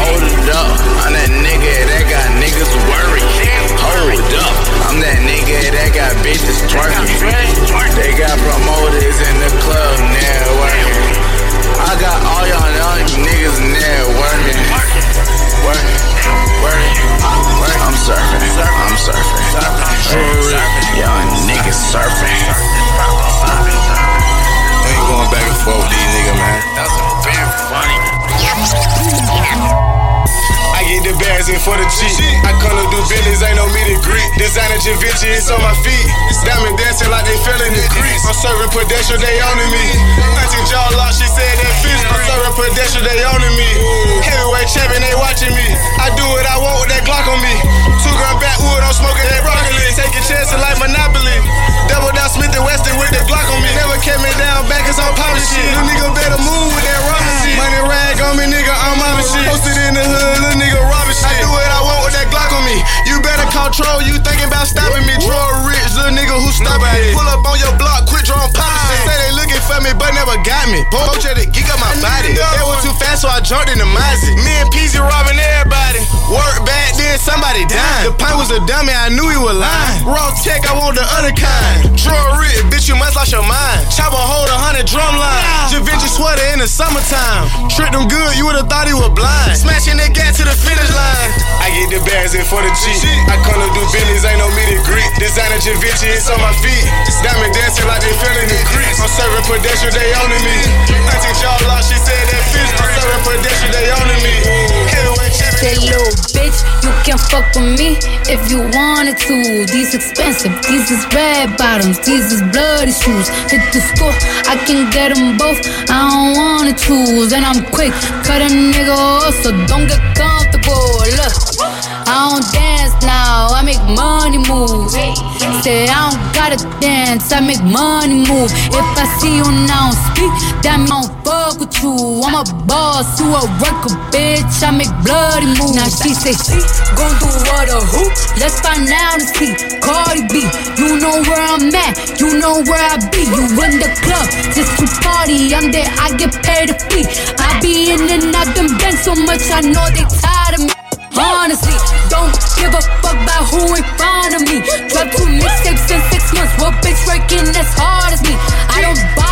Hold it up, I'm that nigga that got niggas worried. Hold up, I'm that nigga that got bitches twerking. They got promoters in the club Designer Givenchy, it's on my feet. Diamond dancing like they fell in the crease. I'm serving pedestrian, they owning me. Auntie jaw lock, she said that fish. I'm serving pedestrian, they owning me. Heavyweight champion, they watching me. I do what I want with that Glock on me. Two gun backwood, I'm smoking that broccoli. Taking chances like Monopoly. Double down Smith and Weston with the Glock on me. Never kept me down back as I'm popping shit. Little nigga better move with that rubber shit. Money rag on me, nigga, I'm mobbing shit. Posted in the hood, little nigga robbing shit. I do what I want with Glock on me. You better control, you thinking about stopping me. Draw a rich, little nigga who stopping it. Pull up on your block, quit drawing popping shit. Say they looking for me, but never got me. Poach at it, geek up my body. That was too fast, so I jumped in the Mozzie. Me and Peasy robbing everybody. Work back, then somebody died. The pint was a dummy, I knew he was lying. Raw tech, I want the other kind. Draw rich, bitch, you must lost your mind. Chopper hold a hundred drum line. Javinci sweater in the summertime. Tricked him good, you would've thought he was blind. Smashing that gas to the finish line. I get the bags in for the cheap. I come to do business, ain't no meet and greet. Designer Javinci, it's on my feet. Diamond dancing like they fell in the creek. I'm serving pedestrian, they owning me. Auntie jaw lock, she said that fish. I'm serving pedestrian, they owning me. Heavyweight champion. Say, little bitch, you can fuck with me if you wanted to. These expensive, these is red bottoms, these is bloody shoes. Hit the score, I can get them both. I don't wanna choose, and I'm quick, cut a nigga off, so don't get comfortable. Look, make money move. Say I don't got gotta dance, I make money move. If I see you now speak, that mean I don't fuck with you. I'm a boss, you a worker, bitch. I make bloody moves. Now she say she gon' do what a who? Let's find out and see. Cardi B, you know where I'm at, you know where I be. You in the club just to party. I'm there, I get paid a fee. I be in and out them bands so much, I know they tired of me. Honestly, don't give a fuck about who in front of me. Drop two mixtapes in six months. What bitch working as hard as me? I don't with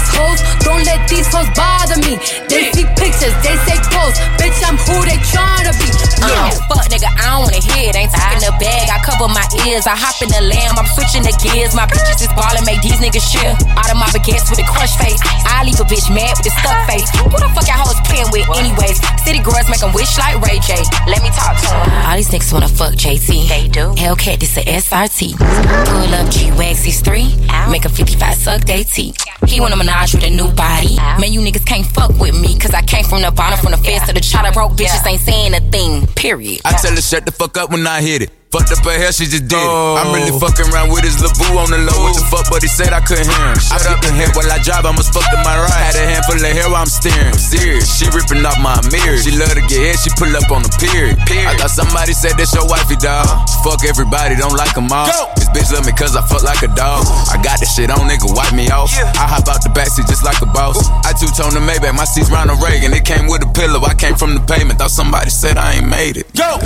these hoes. Don't let these hoes bother me. They see pictures, they say posts. Bitch, I'm who they tryna be. Uh, fuck nigga, I don't wanna hear it. Ain't talking the bag, I cover my ears. I hop in the lamb, I'm switching the gears. My bitches is ballin', make these niggas chill. Out of my baguettes with a crush face. I leave a bitch mad with a stuck face. Who the fuck y'all hoes playing with, anyways? City girls make make 'em wish like Ray J. Let me talk to 'em. All these niggas wanna fuck JT. They do. Hellcat, this a SRT. Pull up G Wags, he's three. Make a 55 suck they teeth. He wanna menage with a new body. Ah. Man, you niggas can't fuck with me, cause I came from the bottom, from the fence to the chopper. Broke bitches ain't saying a thing, period. I tell her shut the fuck up when I hit it. Fucked up her hair, she just did it. I'm really fucking around with his LeBoo on the low. What the fuck, but he said I couldn't hear him. Shut up the head while I drive, I must fuck to my right. Had a handful of hair while I'm steering. I'm serious, she ripping off my mirror. She love to get hit, she pull up on the pier. I thought somebody said that's your wifey, dog. Fuck everybody, don't like them all. This bitch love me cause I fuck like a dog. I got this shit on, nigga, wipe me off. Yeah. I hop out the backseat just like a boss. I two-tone the Maybach, my seat's Ronald Reagan. It came with a pillow, I came from the pavement. Thought somebody said I ain't made it. Go!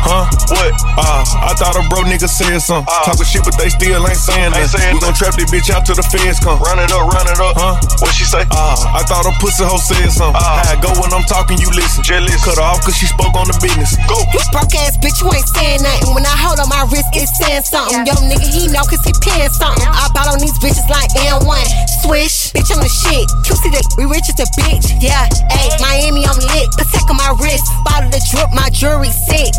Huh? What? Uh, I thought a bro nigga said something. Talking shit, but they still ain't saying that. We gon' trap this bitch out till the feds come. Run it up, run it up. Huh? What she say? Uh, I thought a pussy hoe said something. How I go when I'm talking, you listen. Jealous. Cut her off cause she spoke on the business. Go. You broke ass bitch, you ain't saying nothing. When I hold on my wrist, it's saying something. Yo, nigga, he know cause he paying something. I bought on these bitches like N1. Swish, bitch, I'm the shit. You see that we rich as a bitch. Yeah, ayy, Miami, I'm lit. Attack on my wrist. Bottle the drip, my jewelry sick.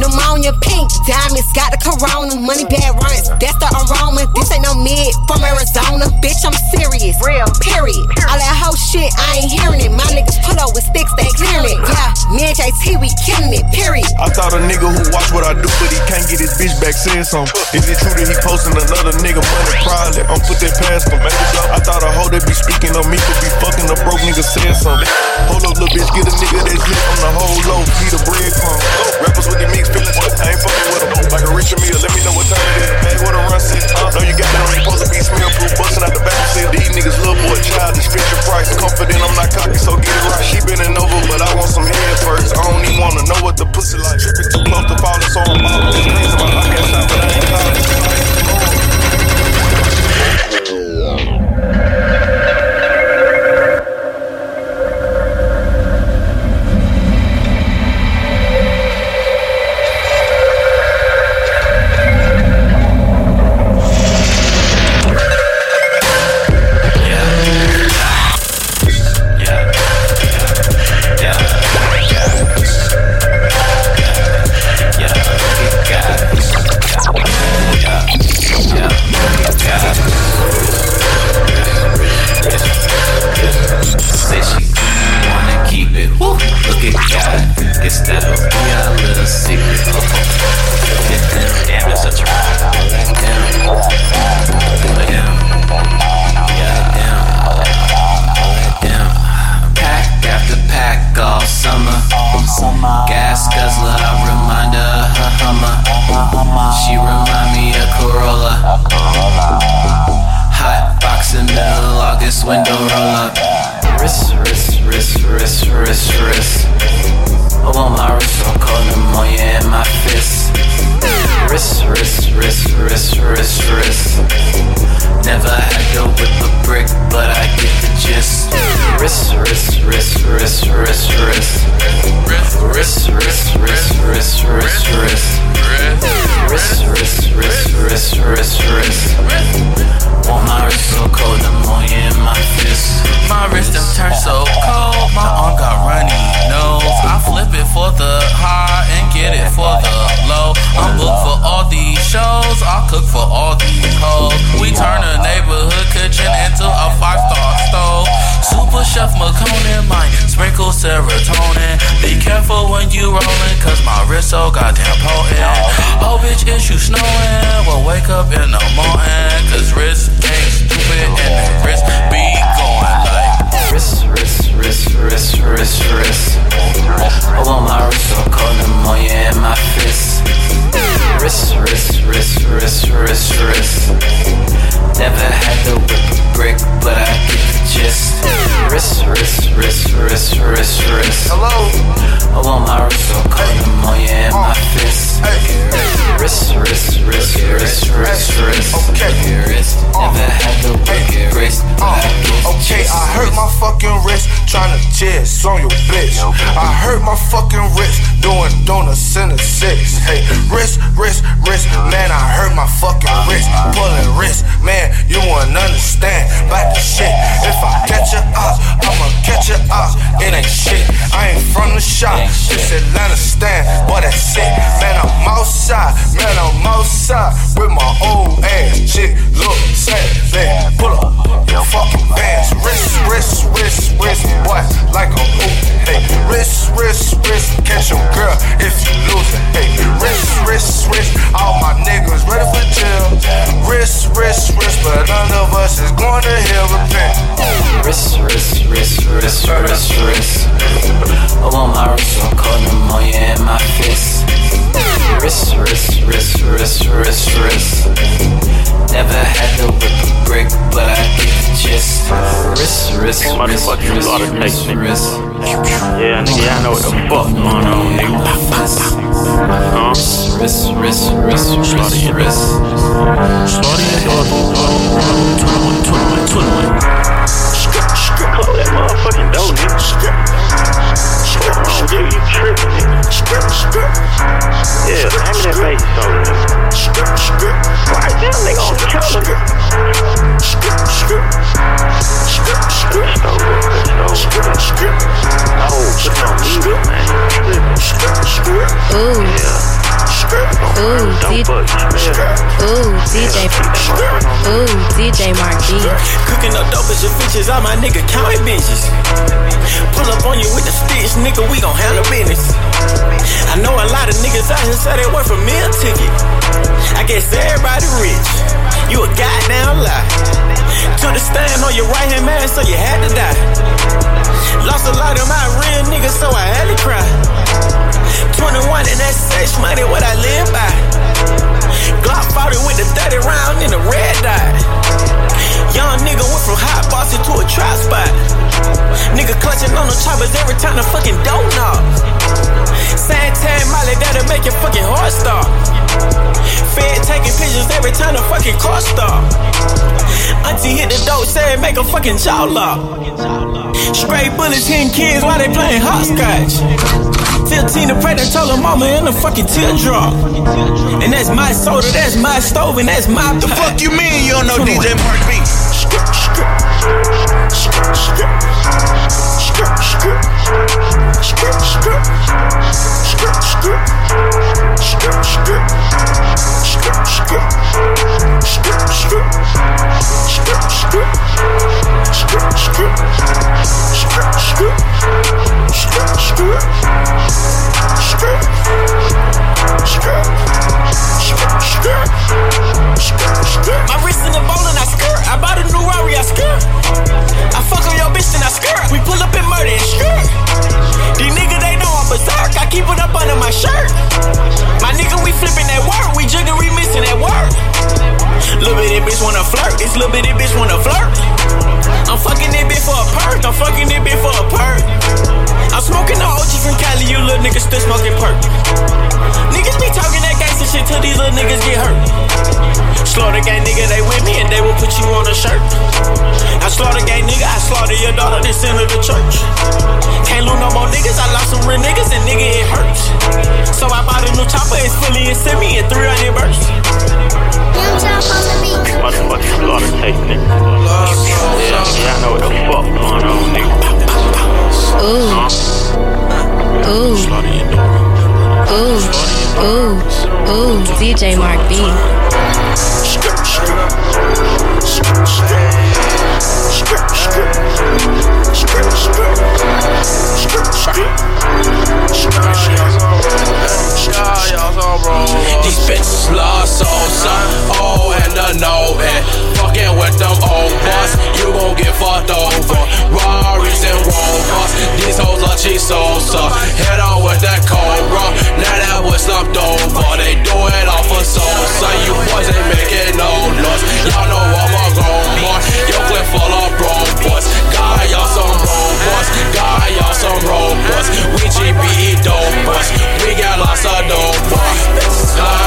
Pneumonia pink, diamonds, got the corona. Money bad runs, that's the aroma. This ain't no mid from Arizona. Bitch, I'm serious. Real, period. All that whole shit, I ain't hearing it. My niggas pull up with sticks, they clearing it. Yeah, me and JT, we killing it, period. I thought a nigga who watch what I do, but he can't get his bitch back said something. Is it true that he posting another nigga money? Probably. I'm put that past him. I thought a hoe that be speaking on me could be fucking a broke nigga said something. Hold up, little bitch, get a nigga that's lit on the whole low. Need a breadcrumb. Rappers with the mixed feelings, I ain't fucking with them. Like a richer meal, let me know what time it is. Bag with a run sit. Uh, know you got it on, you supposed to be smell proof, busting out the back seal. These niggas little boy, childish, your price. Confident, I'm not cocky, so get it right. She bending over, but I want some head first. I don't even wanna know what the pussy like. Tripping too close to falling, so I'm out. This but I stop, but I. Guess that'll be our little secret. Get them. Damn, it's such a ride. Damn. Damn. Yeah, damn. Damn. Pack after pack all summer. Gas guzzler, I remind her of her Hummer. She remind me of Corolla. Hot box in middle August, window roll up. Wrist, wrist, wrist, wrist, wrist, wrist. I want my wrist so cold, pneumonia in my fist. Wrist, wrist, wrist, wrist, wrist, wrist. Never had to whip a brick, but I get the gist. Wrist, wrist, wrist, wrist, wrist, wrist. Wrist, wrist, wrist, wrist, wrist, wrist. Wrist, wrist, wrist, wrist, wrist, wrist. Want my wrist so cold, pneumonia in my fist. My wrist them turn so cold, my arm got runny nose. I flip it for the high and get it for the low. I'm booked for all these shows, I cook for all these hoes. We turn a neighborhood kitchen into a five star stove. Super Chef McConan might sprinkle serotonin. Be careful when you rollin', cause my wrist so goddamn potent. Oh, bitch, is you snowing? Well, wake up in the morning, cause wrist ain't stupid and the wrist be going like. Wrist, wrist, wrist, wrist, wrist, wrist. I want my wrist the more you in my fist. Wrist, wrist, wrist, wrist, wrist, wrist. Never had whip a brick, but I get the gist. Wrist, wrist, wrist, wrist, wrist, wrist. Hello. I want my wrist the more you in my fist. Wrist, wrist, wrist, wrist, wrist, wrist. Okay. Wrist. Never had whip a brick, but I get the Okay, gist. I hurt my fucking wrist trying to jizz on your bitch. I hurt my fucking wrist doing donuts in the six. Hey, wrist, wrist, wrist, man, I hurt my fucking wrist. Pulling wrist, man, you wouldn't understand about the shit. If I catch your ass, I'ma catch your ass. It ain't shit. I ain't from the shop, this Atlanta stand, but that's it. Man, I'm outside, man, I'm outside with my old ass chick. Look, sad, man, pull up your fucking pants. Wrist, wrist, wrist, wrist, boy, like a hoop. Hey, wrist, wrist, wrist, catch your girl if you lose it. Hey, wrist, wrist, wrist, all my niggas ready for jail. Wrist, wrist, wrist, but none of us is going to hell repent. Wrist, wrist, wrist, wrist, wrist, wrist. I want my wrist so cold, the more you in my fist. Wrist, wrist, wrist, wrist, wrist, wrist. Never had to whip a brick, but I get the gist. Wrist, wrist, wrist, wrist, wrist, wrist. Yeah, nigga, I know what the fuck going on, nigga. Huh? Wrist, wrist, wrist, wrist, wrist. Slaughter your daughter. 21, 21, 21. Close that motherfucking door, nigga. Fuck wrong with you? You nigga. Yeah, hand me that soda, nigga. Right there, nigga, on the counter. Ooh. Ooh, D- Ooh, DJ. Ooh, DJ Mark Cooking up dope as your features, all my nigga counting bitches. Pull up on you with the sticks, nigga, we gon' handle business. I know a lot of niggas out here say they worth a meal ticket. I guess everybody rich. You a goddamn lie. Took the stand on your right hand man, so you had to die. Lost a lot of my real niggas, so I had to cry. 21 and that sex money, what I live by. Glock 40 with the 30 round in the red dot. Young nigga went from hot bossy to a trap spot. Nigga clutching on the choppers every time the fucking dough knock. Santan Molly, that'll make your fucking heart stop. Fed taking pictures every time the fucking car stop. Auntie hit the dope, said make a fucking jaw lock. Straight bullets hitting kids while they playing hopscotch. 15 the pregnant told her mama in the fucking teardrop. And that's my soda, that's my stove, and that's my The fuck you mean you don't know DJ Mark B? My wrist in the bowl and I skirt. I bought a new Rari, I skirt. I fuck on your bitch and I skirt. We pull up and murder and skirt. These niggas, they know berserk. I keep it up under my shirt. My nigga, we flipping that work. We jigging, we missing that work. Little bitty bitch wanna flirt. This little bitty bitch wanna flirt. I'm fucking that bitch for a perk. I'm fucking that bitch for a perk. I'm smoking the OG from Cali. You little niggas still smoking perk. Niggas be talking that gangsta shit till these little niggas get hurt. Slaughter gang nigga, they with me and they will put you on a shirt. I slaughter gang nigga, I slaughter your daughter, they send her to church. Can't lose no more niggas, I lost some real niggas and nigga it hurts. So I bought a new chopper, it's fully and send me in 300 bursts. Motherfucking slaughter taste, nigga. Yeah, yeah, I know what the fuck going on, nigga. Ooh. Ooh. Ooh. Ooh. Ooh. DJ Mark B. These bitches lost all son. Oh, all with them old boys, you gon' get fucked over. Rarries and Rovers, these hoes are cheap Sosa. Head on with that Cobra, now that was slumped over. They do it off of Sosa, you ain't making no noise. Y'all know I'm a grown boy, your clip full of broke boys. God, y'all some robots, God, y'all some robots. We GBE dope boys, we got lots of dope boys. Slime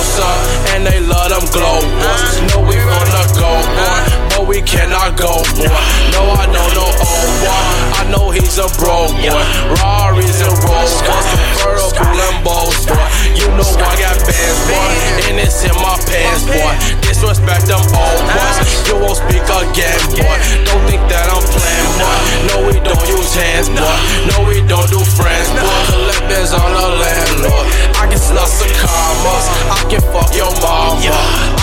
Sosa, and they love them glow boys. Know we wanna go boy, but we cannot go boy. No, I don't know no old boy, I know he's a broke boy. Rarries and Rolls Royce, convertible Lambos boy. You know I got bands boy, and it's in my pants boy. Disrespect them old boys, you won't speak again boy. Don't think that I'm playing boy. No, we don't use hands boy. No, we don't do friends boy. Collect bands on the landlord. I can slut some commas, I can fuck your mama.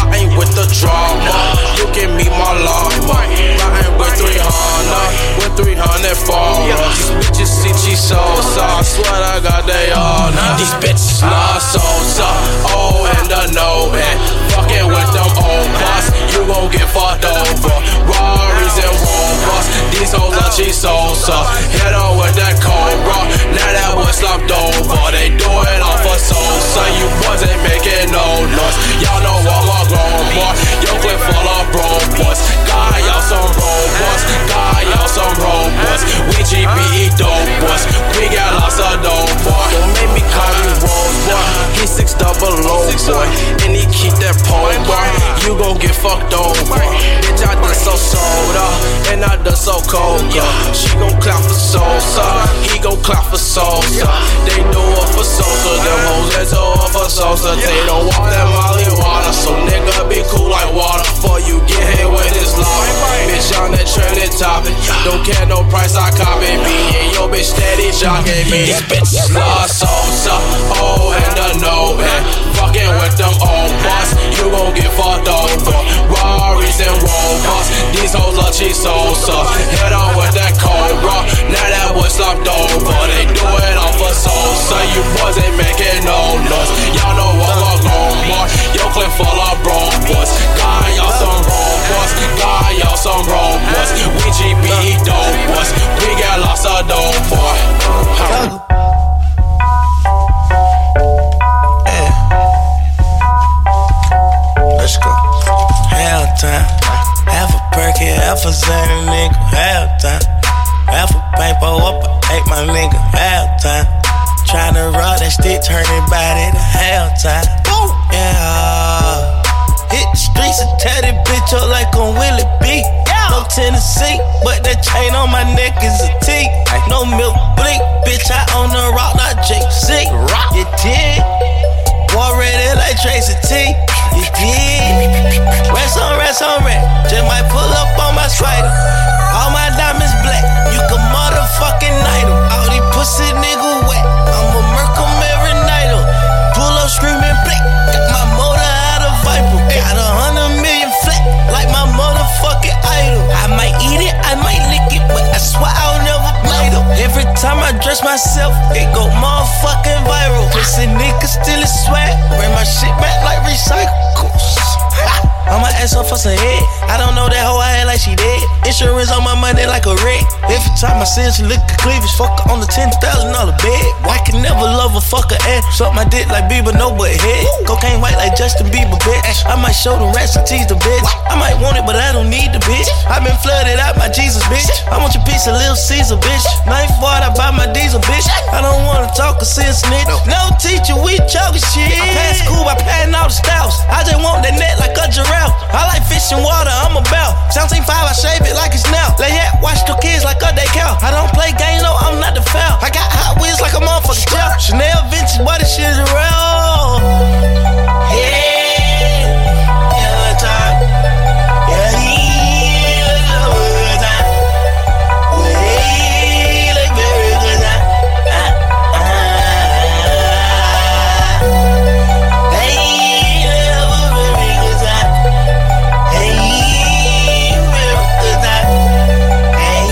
I ain't with the drama. You can meet my llama. I ain't with 300, with 300 followers. These bitches see cheese Sosa. I swear I got they all now. These bitches love Sosa. Oh, and the no man. Fucking with them old boss. You gon' get fucked over. Rarries and Rovers. These hoes are cheese Sosa. Hit on with that Cobra. Now that was slumped over. They do it off of Sosa. You boys ain't making no noise. Y'all know I'm a grown boy. Your clip full of broke boys. God, y'all some robots. God, y'all some robots. We GBE dope boys. We got lots of dope boy. Don't make me call me Rose boy. He six double low boy. And he keep that pole boy. You gon' get fucked over. Bitch, I done so sold up. And I done so cold. Yeah. She gon' clap for Sosa. He gon' clap for Sosa. They do it for Sosa. Them hoes that do it for Sosa. They don't want that Molly water. So nigga be cool like water. Before you get hit with this law. Bitch on that trending topic. Don't care no price I copy me. And yo bitch steady jocking me. These bitches love Sosa. Oh and the no man. Fucking with them old boss. You gon' get fucked over. Rarries and Rovers. These hoes cheese Sosa. Head on with that Cobra. Now that was slumped over. They do it off of Sosa. You ain't making no noise. Y'all know I'm a boy. Your clip full of broke boys. God, y'all some robots. God, y'all some robots. We GBE dope boys. We got lots of dope boy. Night 'em. All these pussy nigga wet. I'ma murk 'em every. Pull up screaming black. Got my motor out of Viper. Got a hundred million flat. Like my motherfucking idol. I might eat it, I might lick it, but I swear I'll never bite 'em. Every time I dress myself, it go motherfucking viral. Pussy nigga still is swag. Bring my shit back like recycles. I'ma ask her for some head. I don't know that hoe I had like she dead. Insurance on my money like a wreck. Every time I see her, she look at cleavage. Fuck her on the ten thousand dollar bed. Why can never love a fucker ass? Suck my dick like Bieber, no but head. Cocaine white like Justin Bieber, bitch. I might show them rats and tease the bitch. I might want it, but I don't need the bitch. i been flooded out my Jesus, bitch. I want your piece of Little Caesar, bitch. Knife board, I buy my diesel, bitch. I don't wanna talk or see a snitch. No teacher, we talking shit. I passed school by patting all the styles. I just want that net like a giraffe. I like fish and water, I'm about. 17.5, I shave it like it's now. Lay yeah, watch the kids like a day cow. I don't play games, no, I'm not the foul. I got hot wheels like a motherfucking gel. Chanel vintage, boy, this shit is real.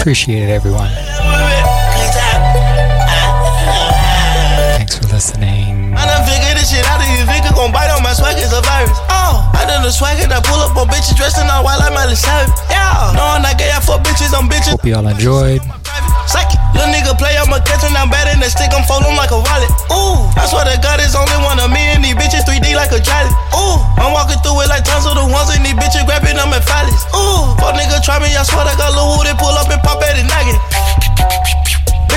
Appreciate it, everyone. Swag? It's a virus. Oh, I done the swag and I pull up on bitches dressed in all white like Miley Cyrus. Yeah, knowing I gay, I fuck bitches, I'm bitches. Hope y'all enjoyed. Psych it. Little nigga play, I'ma catch him down bad in the stick, I'm fold him like a wallet. Ooh, I swear to God, it's only one of me and these bitches 3D like a jolly. Ooh, I'm walking through it like tons of the ones and these bitches grabbing them and phallus. Ooh, fuck nigga try me, I swear to God, Lil Woo, they pull up and pop at it, nugget.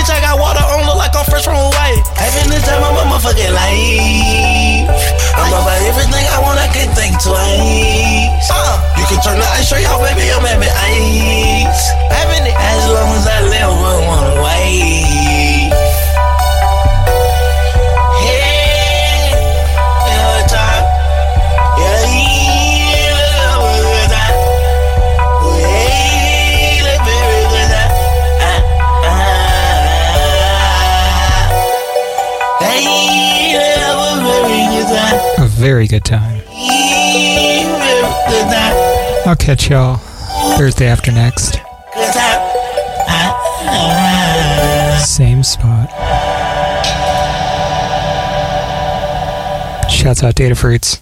Bitch, I got water on, look like I'm fresh from Hawaii. Having the time of my motherfucking life. I'm about everything I want, I can think twice. Uh, you can turn the ice straight off, baby, I'm having ice. Having it as long as I live, I wanna wait. Very good time. I'll catch y'all Thursday after next. Same spot. Shouts out Data Fruits.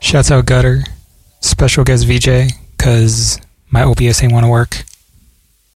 Shouts out Gutter. Special guest VJ, cause my OBS ain't wanna work.